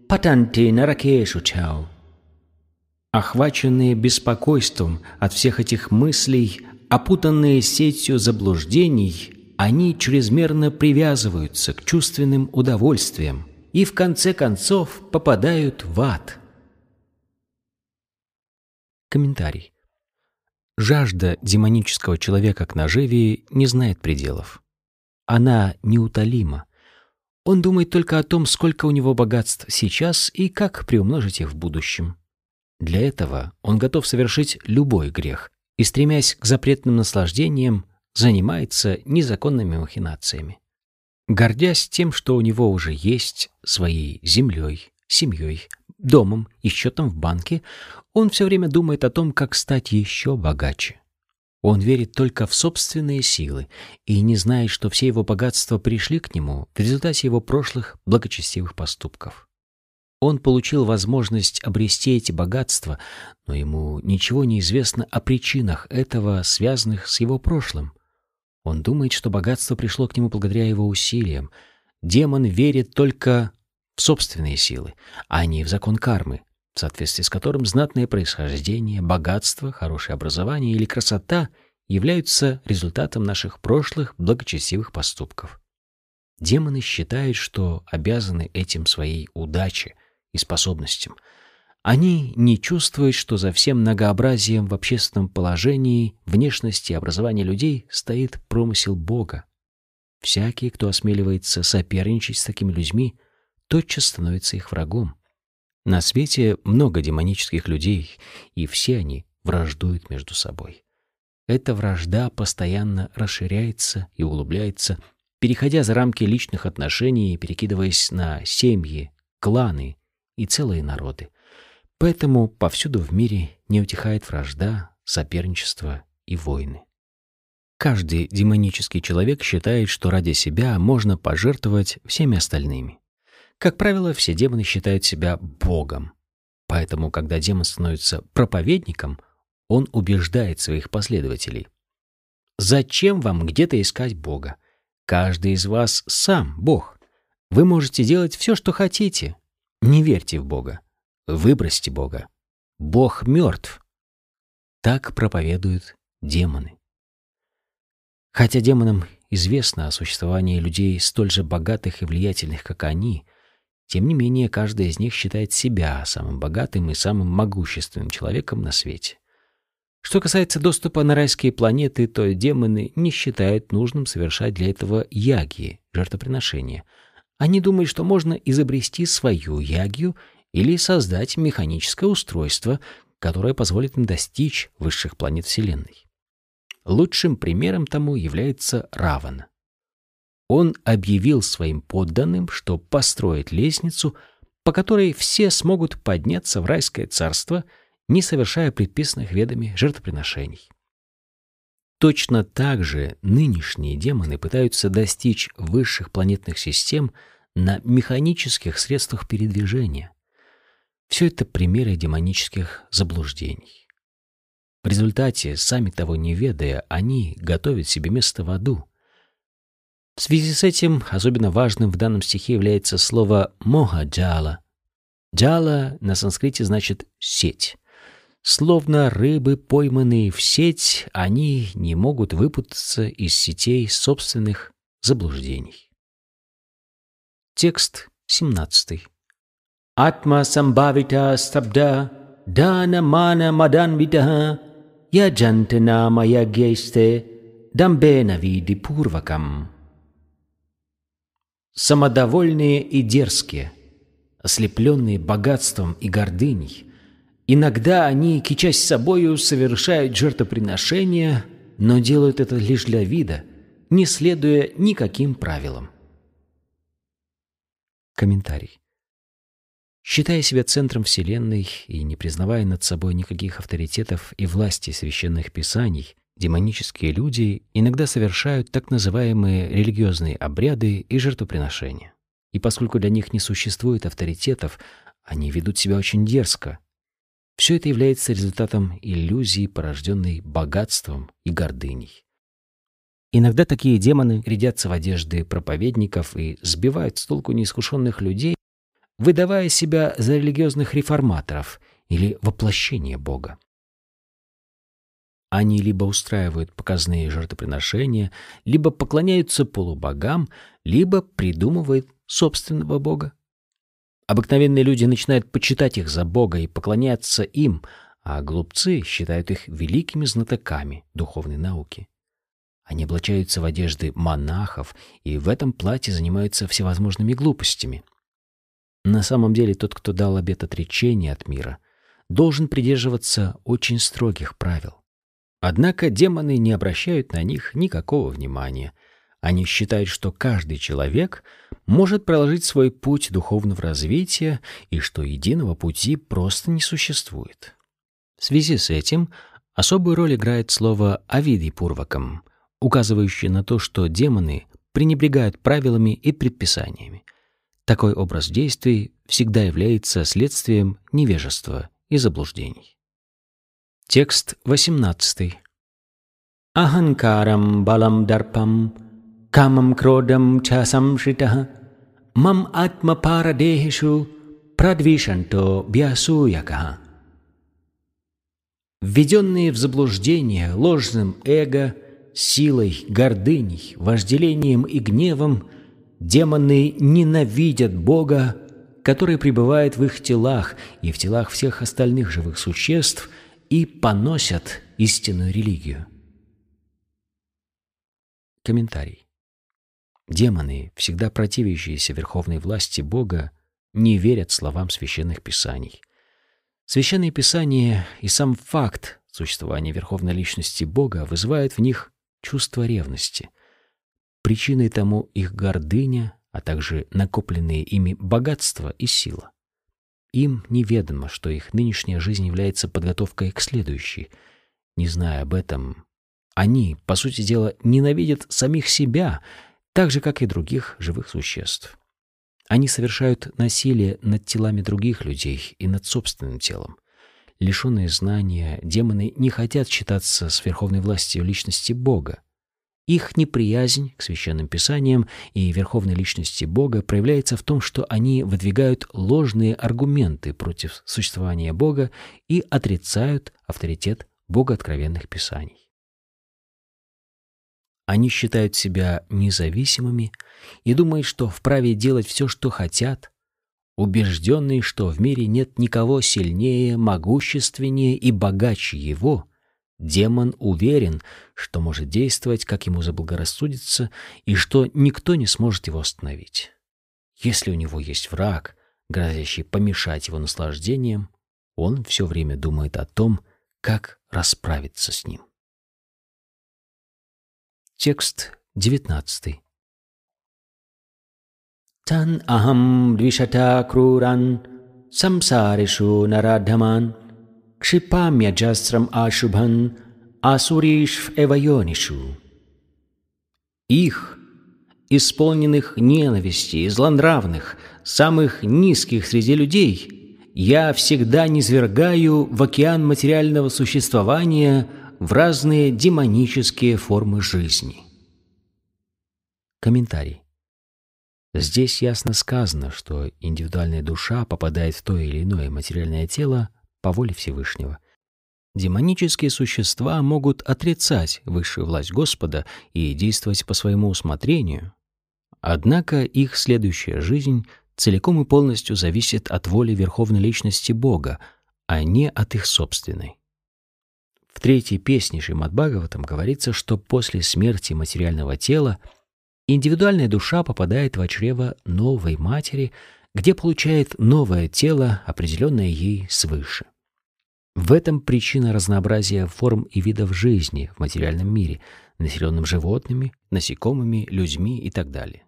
патанти наракешу чау. Охваченные беспокойством от всех этих мыслей, опутанные сетью заблуждений, они чрезмерно привязываются к чувственным удовольствиям и в конце концов попадают в ад. Комментарий. Жажда демонического человека к наживе не знает пределов. Она неутолима. Он думает только о том, сколько у него богатств сейчас и как приумножить их в будущем. Для этого он готов совершить любой грех и, стремясь к запретным наслаждениям, занимается незаконными махинациями. Гордясь тем, что у него уже есть, своей землей, семьей, домом и счетом в банке, он все время думает о том, как стать еще богаче. Он верит только в собственные силы и не знает, что все его богатства пришли к нему в результате его прошлых благочестивых поступков. Он получил возможность обрести эти богатства, но ему ничего не известно о причинах этого, связанных с его прошлым. Он думает, что богатство пришло к нему благодаря его усилиям. Демон верит только в собственные силы, а не в закон кармы, в соответствии с которым знатное происхождение, богатство, хорошее образование или красота являются результатом наших прошлых благочестивых поступков. Демоны считают, что обязаны этим своей удаче и способностям. Они не чувствуют, что за всем многообразием в общественном положении, внешности и образовании людей стоит промысел Бога. Всякий, кто осмеливается соперничать с такими людьми, тотчас становится их врагом. На свете много демонических людей, и все они враждуют между собой. Эта вражда постоянно расширяется и углубляется, переходя за рамки личных отношений и перекидываясь на семьи, кланы и целые народы. Поэтому повсюду в мире не утихает вражда, соперничество и войны. Каждый демонический человек считает, что ради себя можно пожертвовать всеми остальными. Как правило, все демоны считают себя богом. Поэтому, когда демон становится проповедником, он убеждает своих последователей. Зачем вам где-то искать Бога? Каждый из вас сам Бог. Вы можете делать все, что хотите. Не верьте в Бога. Выбросьте Бога. Бог мертв. Так проповедуют демоны. Хотя демонам известно о существовании людей столь же богатых и влиятельных, как они, тем не менее, каждый из них считает себя самым богатым и самым могущественным человеком на свете. Что касается доступа на райские планеты, то демоны не считают нужным совершать для этого ягии, жертвоприношения. Они думают, что можно изобрести свою ягию или создать механическое устройство, которое позволит им достичь высших планет Вселенной. Лучшим примером тому является Раван он объявил своим подданным, что построит лестницу, по которой все смогут подняться в райское царство, не совершая предписанных ведами жертвоприношений. Точно так же нынешние демоны пытаются достичь высших планетных систем на механических средствах передвижения. Все это примеры демонических заблуждений. В результате, сами того не ведая, они готовят себе место в аду. В связи с этим особенно важным в данном стихе является слово «моха-джала». «Джала» на санскрите значит «сеть». Словно рыбы, пойманные в сеть, они не могут выпутаться из сетей собственных заблуждений. Текст 17. Атма самбавита стабда дана мана маданвитаха яджантана маягьясте дамбена види пурвакам. Самодовольные и дерзкие, ослепленные богатством и гордыней, иногда они, кичась собою, совершают жертвоприношения, но делают это лишь для вида, не следуя никаким правилам. Комментарий. Считая себя центром Вселенной и не признавая над собой никаких авторитетов и власти священных писаний, демонические люди иногда совершают так называемые религиозные обряды и жертвоприношения. И поскольку для них не существует авторитетов, они ведут себя очень дерзко. Все это является результатом иллюзии, порожденной богатством и гордыней. Иногда такие демоны рядятся в одежды проповедников и сбивают с толку неискушенных людей, выдавая себя за религиозных реформаторов или воплощение Бога. Они либо устраивают показные жертвоприношения, либо поклоняются полубогам, либо придумывают собственного Бога. Обыкновенные люди начинают почитать их за Бога и поклоняться им, а глупцы считают их великими знатоками духовной науки. Они облачаются в одежды монахов и в этом платье занимаются всевозможными глупостями. На самом деле тот, кто дал обет отречения от мира, должен придерживаться очень строгих правил. Однако демоны не обращают на них никакого внимания. Они считают, что каждый человек может проложить свой путь духовного развития и что единого пути просто не существует. В связи с этим особую роль играет слово «авидипурвакам», указывающее на то, что демоны пренебрегают правилами и предписаниями. Такой образ действий всегда является следствием невежества и заблуждений. Текст 18. Аханкарам балам дарпам камам кродам ча самшритah мам атма парадехишу прадвишанто бьясуякаха. Введенные в заблуждение ложным эго, силой, гордыней, вожделением и гневом – Демоны ненавидят Бога, который пребывает в их телах и в телах всех остальных живых существ, и поносят истинную религию. Комментарий. Демоны, всегда противящиеся верховной власти Бога, не верят словам священных писаний. Священные писания и сам факт существования верховной личности Бога вызывают в них чувство ревности – Причиной тому их гордыня, а также накопленные ими богатство и сила. Им неведомо, что их нынешняя жизнь является подготовкой к следующей. Не зная об этом, они, по сути дела, ненавидят самих себя, так же, как и других живых существ. Они совершают насилие над телами других людей и над собственным телом. Лишенные знания, демоны не хотят считаться с верховной властью личности Бога. Их неприязнь к священным писаниям и верховной личности Бога проявляется в том, что они выдвигают ложные аргументы против существования Бога и отрицают авторитет Бога откровенных писаний. Они считают себя независимыми и думают, что вправе делать все, что хотят, убежденные, что в мире нет никого сильнее, могущественнее и богаче его — Демон уверен, что может действовать, как ему заблагорассудится, и что никто не сможет его остановить. Если у него есть враг, грозящий помешать его наслаждениям, он все время думает о том, как расправиться с ним. Текст 19. Тан ахам двишата круран самсаришу нарадхаман кшипамьяджасрам ашубхан асуриш эвайонишу. Их, исполненных ненависти злонравных, самых низких среди людей, я всегда низвергаю в океан материального существования в разные демонические формы жизни. Комментарий. Здесь ясно сказано, что индивидуальная душа попадает в то или иное материальное тело по воле Всевышнего. Демонические существа могут отрицать высшую власть Господа и действовать по своему усмотрению. Однако их следующая жизнь целиком и полностью зависит от воли Верховной Личности Бога, а не от их собственной. В третьей песне Шримад Бхагаватам говорится, что после смерти материального тела – Индивидуальная душа попадает в чрево новой матери, где получает новое тело, определенное ей свыше. В этом причина разнообразия форм и видов жизни в материальном мире, населенном животными, насекомыми, людьми и так далее.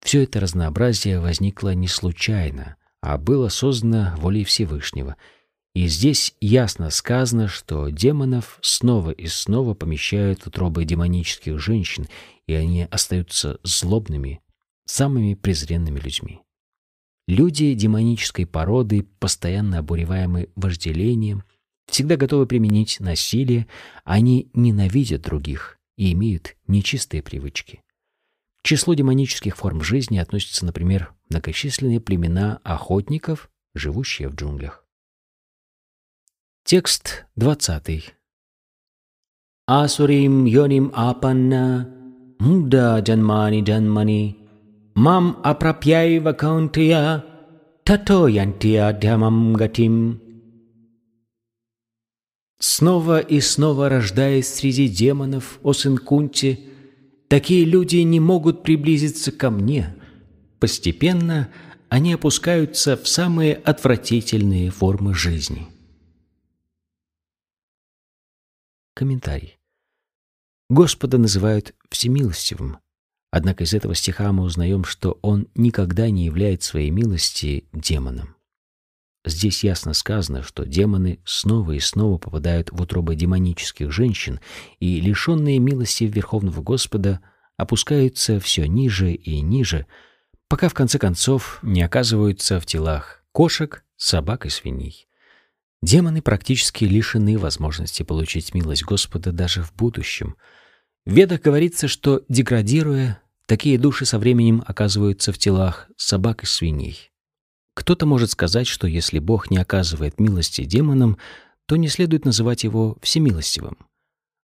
Все это разнообразие возникло не случайно, а было создано волей Всевышнего — и здесь ясно сказано, что демонов снова и снова помещают утробы демонических женщин, и они остаются злобными, самыми презренными людьми. Люди демонической породы, постоянно обуреваемы вожделением, всегда готовы применить насилие, они ненавидят других и имеют нечистые привычки. К числу демонических форм жизни относятся, например, многочисленные племена охотников, живущие в джунглях. Текст 20. Асурим йоним апанна муда джанмани джанмани мам апрапьяйва каунтия тато янтия дямам гатим. Снова и снова рождаясь среди демонов, о сын Кунти, такие люди не могут приблизиться ко мне. Постепенно они опускаются в самые отвратительные формы жизни. Комментарий. Господа называют всемилостивым, однако из этого стиха мы узнаем, что Он никогда не является своей милости демоном. Здесь ясно сказано, что демоны снова и снова попадают в утробы демонических женщин, и лишенные милости Верховного Господа опускаются все ниже и ниже, пока в конце концов не оказываются в телах кошек, собак и свиней. Демоны практически лишены возможности получить милость Господа даже в будущем. В Ведах говорится, что, деградируя, такие души со временем оказываются в телах собак и свиней. Кто-то может сказать, что если Бог не оказывает милости демонам, то не следует называть его всемилостивым.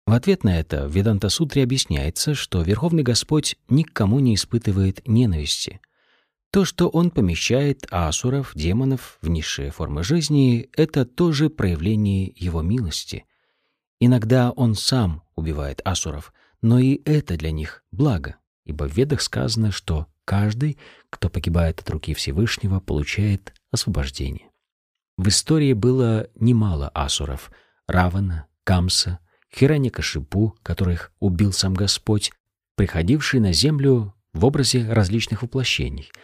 В ответ на это в Веданта-сутре объясняется, что Верховный Господь никому не испытывает ненависти — то, что он помещает асуров, демонов в низшие формы жизни, это тоже проявление его милости. Иногда он сам убивает асуров, но и это для них благо, ибо в Ведах сказано, что каждый, кто погибает от руки Всевышнего, получает освобождение. В истории было немало асуров — Равана, Камса, Хираньякашипу, которых убил сам Господь, приходивший на землю в образе различных воплощений —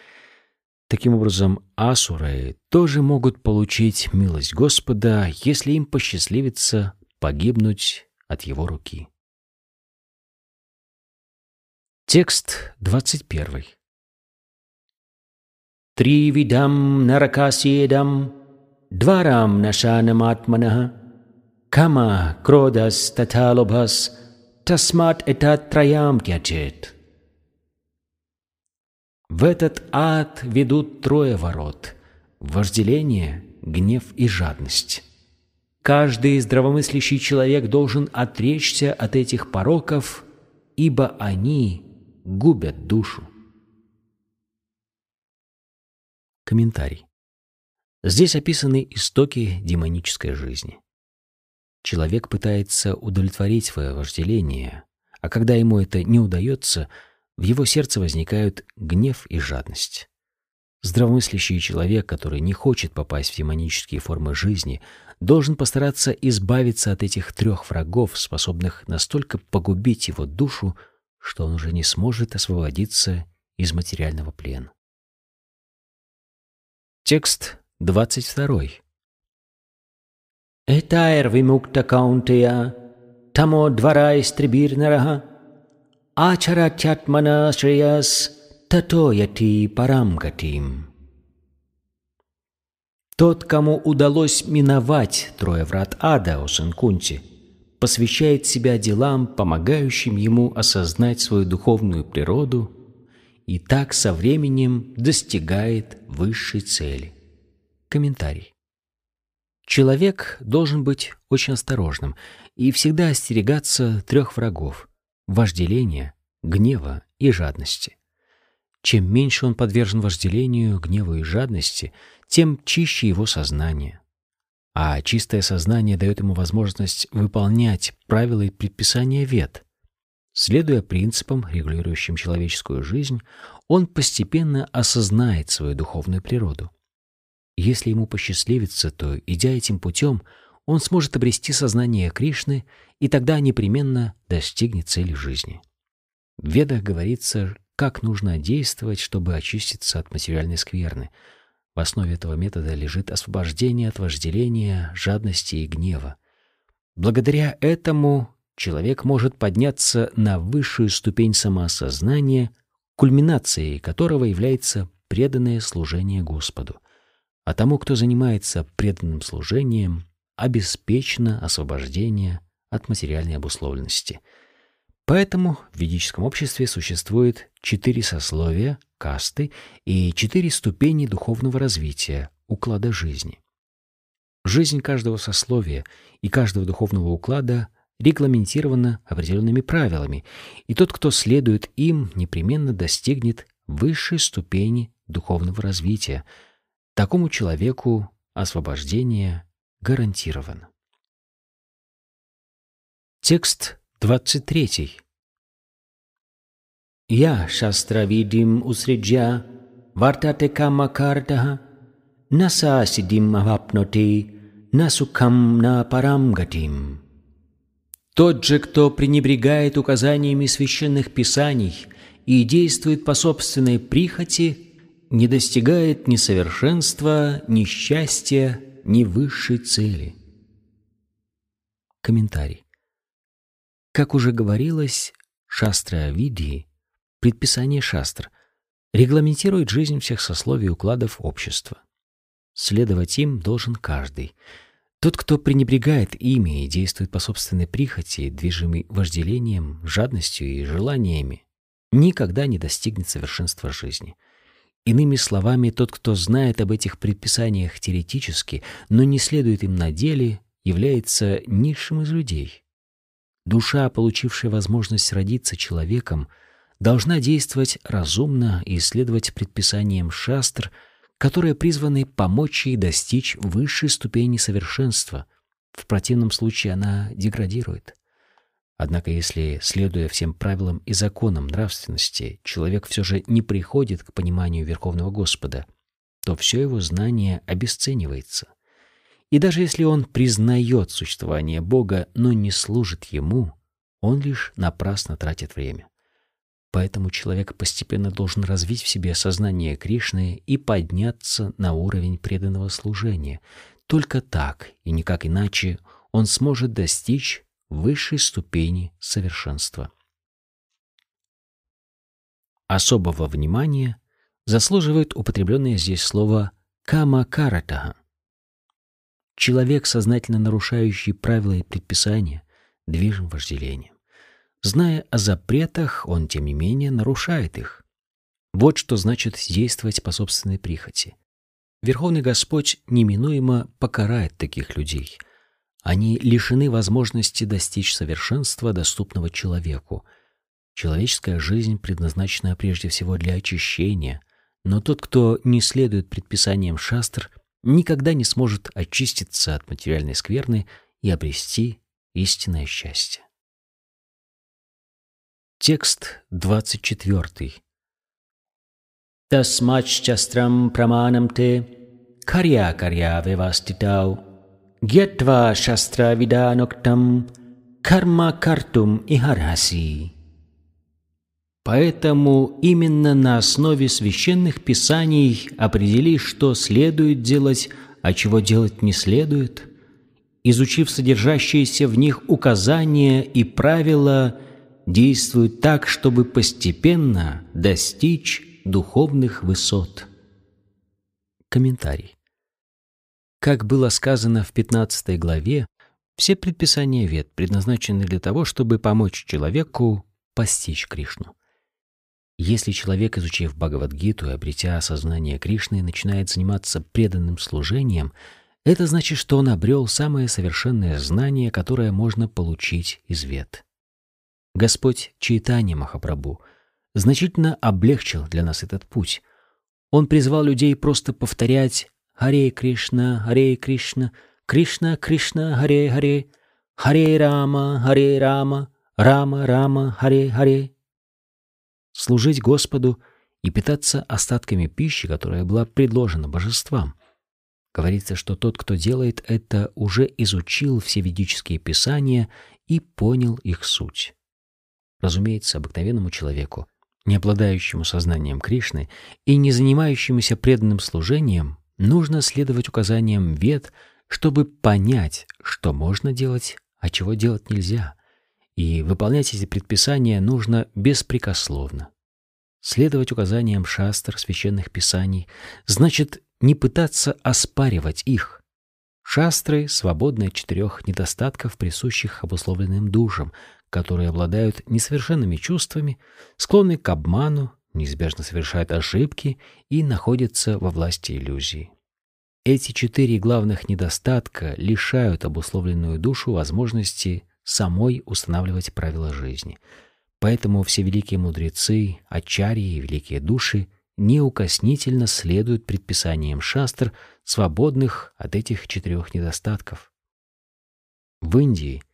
Таким образом, асуры тоже могут получить милость Господа, если им посчастливится погибнуть от его руки. Текст 21. Тривидам наракасиедам дварам нашанаматманах кама кродас таталобас тасмат этатраям тячет. В этот ад ведут трое ворот — вожделение, гнев и жадность. Каждый здравомыслящий человек должен отречься от этих пороков, ибо они губят душу. Комментарий. Здесь описаны истоки демонической жизни. Человек пытается удовлетворить свое вожделение, а когда ему это не удается — в его сердце возникают гнев и жадность. Здравомыслящий человек, который не хочет попасть в демонические формы жизни, должен постараться избавиться от этих трех врагов, способных настолько погубить его душу, что он уже не сможет освободиться из материального плена. Текст 22. Этайр вимукта каунтия, тамо двара истрибирнараха, Ачаратятмана шреяс тато яти парам гатим. Тот, кому удалось миновать трое врат ада, о сын Кунти, посвящает себя делам, помогающим ему осознать свою духовную природу и так со временем достигает высшей цели. Комментарий. Человек должен быть очень осторожным и всегда остерегаться трех врагов – вожделения, гнева и жадности. Чем меньше он подвержен вожделению, гневу и жадности, тем чище его сознание. А чистое сознание дает ему возможность выполнять правила и предписания вет. Следуя принципам, регулирующим человеческую жизнь, он постепенно осознает свою духовную природу. Если ему посчастливится, то, идя этим путем, он сможет обрести сознание Кришны, и тогда непременно достигнет цели жизни. В Ведах говорится, как нужно действовать, чтобы очиститься от материальной скверны. В основе этого метода лежит освобождение от вожделения, жадности и гнева. Благодаря этому человек может подняться на высшую ступень самоосознания, кульминацией которого является преданное служение Господу. А тому, кто занимается преданным служением, обеспечено освобождение от материальной обусловленности – Поэтому в ведическом обществе существует четыре сословия, касты и четыре ступени духовного развития, уклада жизни. Жизнь каждого сословия и каждого духовного уклада регламентирована определенными правилами, и тот, кто следует им, непременно достигнет высшей ступени духовного развития. Такому человеку освобождение гарантировано. Текст 23. Я шастравидим усриджя вартате камакартаха насасидим авапноти насукам на парамгатим. Тот же, кто пренебрегает указаниями священных писаний и действует по собственной прихоти, не достигает ни совершенства, ни счастья, ни высшей цели. Комментарий. Как уже говорилось, шастра Видии, предписание шастр, регламентирует жизнь всех сословий укладов общества. Следовать им должен каждый. Тот, кто пренебрегает ими и действует по собственной прихоти, движимый вожделением, жадностью и желаниями, никогда не достигнет совершенства жизни. Иными словами, тот, кто знает об этих предписаниях теоретически, но не следует им на деле, является низшим из людей. Душа, получившая возможность родиться человеком, должна действовать разумно и следовать предписаниям шастр, которые призваны помочь ей достичь высшей ступени совершенства. В противном случае она деградирует. Однако если, следуя всем правилам и законам нравственности, человек все же не приходит к пониманию Верховного Господа, то все его знание обесценивается — и даже если он признает существование Бога, но не служит Ему, он лишь напрасно тратит время. Поэтому человек постепенно должен развить в себе сознание Кришны и подняться на уровень преданного служения. Только так и никак иначе он сможет достичь высшей ступени совершенства. Особого внимания заслуживает употребленное здесь слово «камакаратага», Человек, сознательно нарушающий правила и предписания, движим вожделением. Зная о запретах, он, тем не менее, нарушает их. Вот что значит действовать по собственной прихоти. Верховный Господь неминуемо покарает таких людей. Они лишены возможности достичь совершенства, доступного человеку. Человеческая жизнь предназначена прежде всего для очищения, но тот, кто не следует предписаниям шастр – никогда не сможет очиститься от материальной скверны и обрести истинное счастье. Текст 24. Тасмаччастрам праманам те карья карья веваститау гьятва шастра виданоктам карма картум ихархаси. Поэтому именно на основе священных писаний определи, что следует делать, а чего делать не следует. Изучив содержащиеся в них указания и правила, действуй так, чтобы постепенно достичь духовных высот. Комментарий. Как было сказано в 15 главе, все предписания вет предназначены для того, чтобы помочь человеку постичь Кришну. Если человек, изучив Бхагавадгиту и обретя осознание Кришны, начинает заниматься преданным служением, это значит, что он обрел самое совершенное знание, которое можно получить из вет. Господь Чайтанья Махапрабху значительно облегчил для нас этот путь. Он призвал людей просто повторять «Харе Кришна, Харе Кришна», «Кришна, Кришна, Харе Харе», «Харе Рама, Харе Рама», «Рама, Рама, Харе Харе». Служить Господу и питаться остатками пищи, которая была предложена божествам. Говорится, что тот, кто делает это, уже изучил все ведические писания и понял их суть. Разумеется, обыкновенному человеку, не обладающему сознанием Кришны и не занимающемуся преданным служением, нужно следовать указаниям вед, чтобы понять, что можно делать, а чего делать нельзя. И выполнять эти предписания нужно беспрекословно. Следовать указаниям шастр, священных писаний, значит не пытаться оспаривать их. Шастры свободны от четырех недостатков, присущих обусловленным душам, которые обладают несовершенными чувствами, склонны к обману, неизбежно совершают ошибки и находятся во власти иллюзии. Эти четыре главных недостатка лишают обусловленную душу возможности самой устанавливать правила жизни. Поэтому все великие мудрецы, ачарьи и великие души неукоснительно следуют предписаниям шастр, свободных от этих четырех недостатков. В Индии –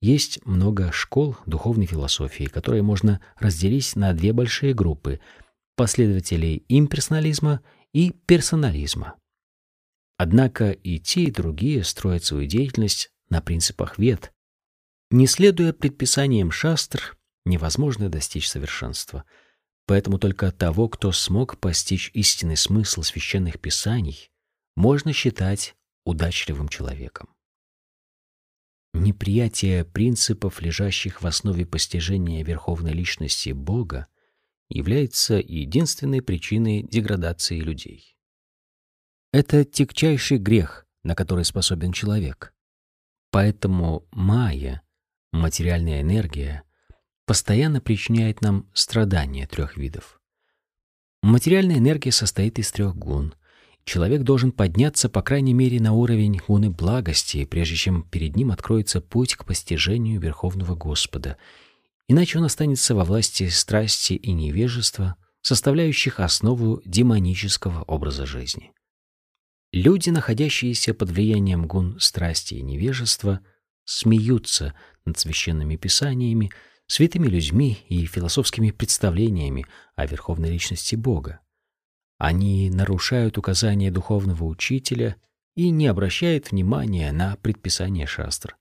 есть много школ духовной философии, которые можно разделить на две большие группы – последователей имперсонализма и персонализма. Однако и те, и другие строят свою деятельность на принципах вет. Не следуя предписаниям шастр, невозможно достичь совершенства. Поэтому только того, кто смог постичь истинный смысл священных писаний, можно считать удачливым человеком. Неприятие принципов, лежащих в основе постижения верховной личности Бога, является единственной причиной деградации людей. Это тягчайший грех, на который способен человек. Поэтому майя, материальная энергия, постоянно причиняет нам страдания трех видов. Материальная энергия состоит из трех гун человек должен подняться, по крайней мере, на уровень гуны благости, прежде чем перед ним откроется путь к постижению Верховного Господа. Иначе он останется во власти страсти и невежества, составляющих основу демонического образа жизни. Люди, находящиеся под влиянием гун страсти и невежества, смеются над священными писаниями, святыми людьми и философскими представлениями о верховной личности Бога. Они нарушают указания духовного учителя и не обращают внимания на предписания шастр.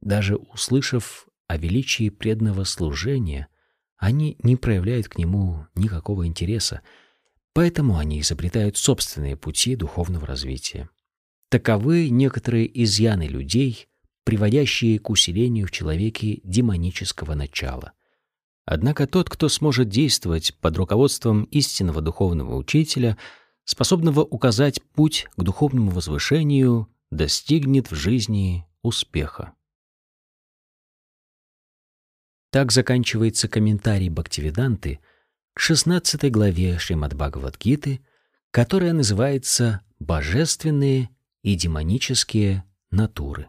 Даже услышав о величии преданного служения, они не проявляют к нему никакого интереса, поэтому они изобретают собственные пути духовного развития. Таковы некоторые изъяны людей, приводящие к усилению в человеке демонического начала — Однако тот, кто сможет действовать под руководством истинного духовного учителя, способного указать путь к духовному возвышению, достигнет в жизни успеха. Так заканчивается комментарий Бхактивиданты к 16 главе Шримад Бхагавадгиты, которая называется «Божественные и демонические натуры».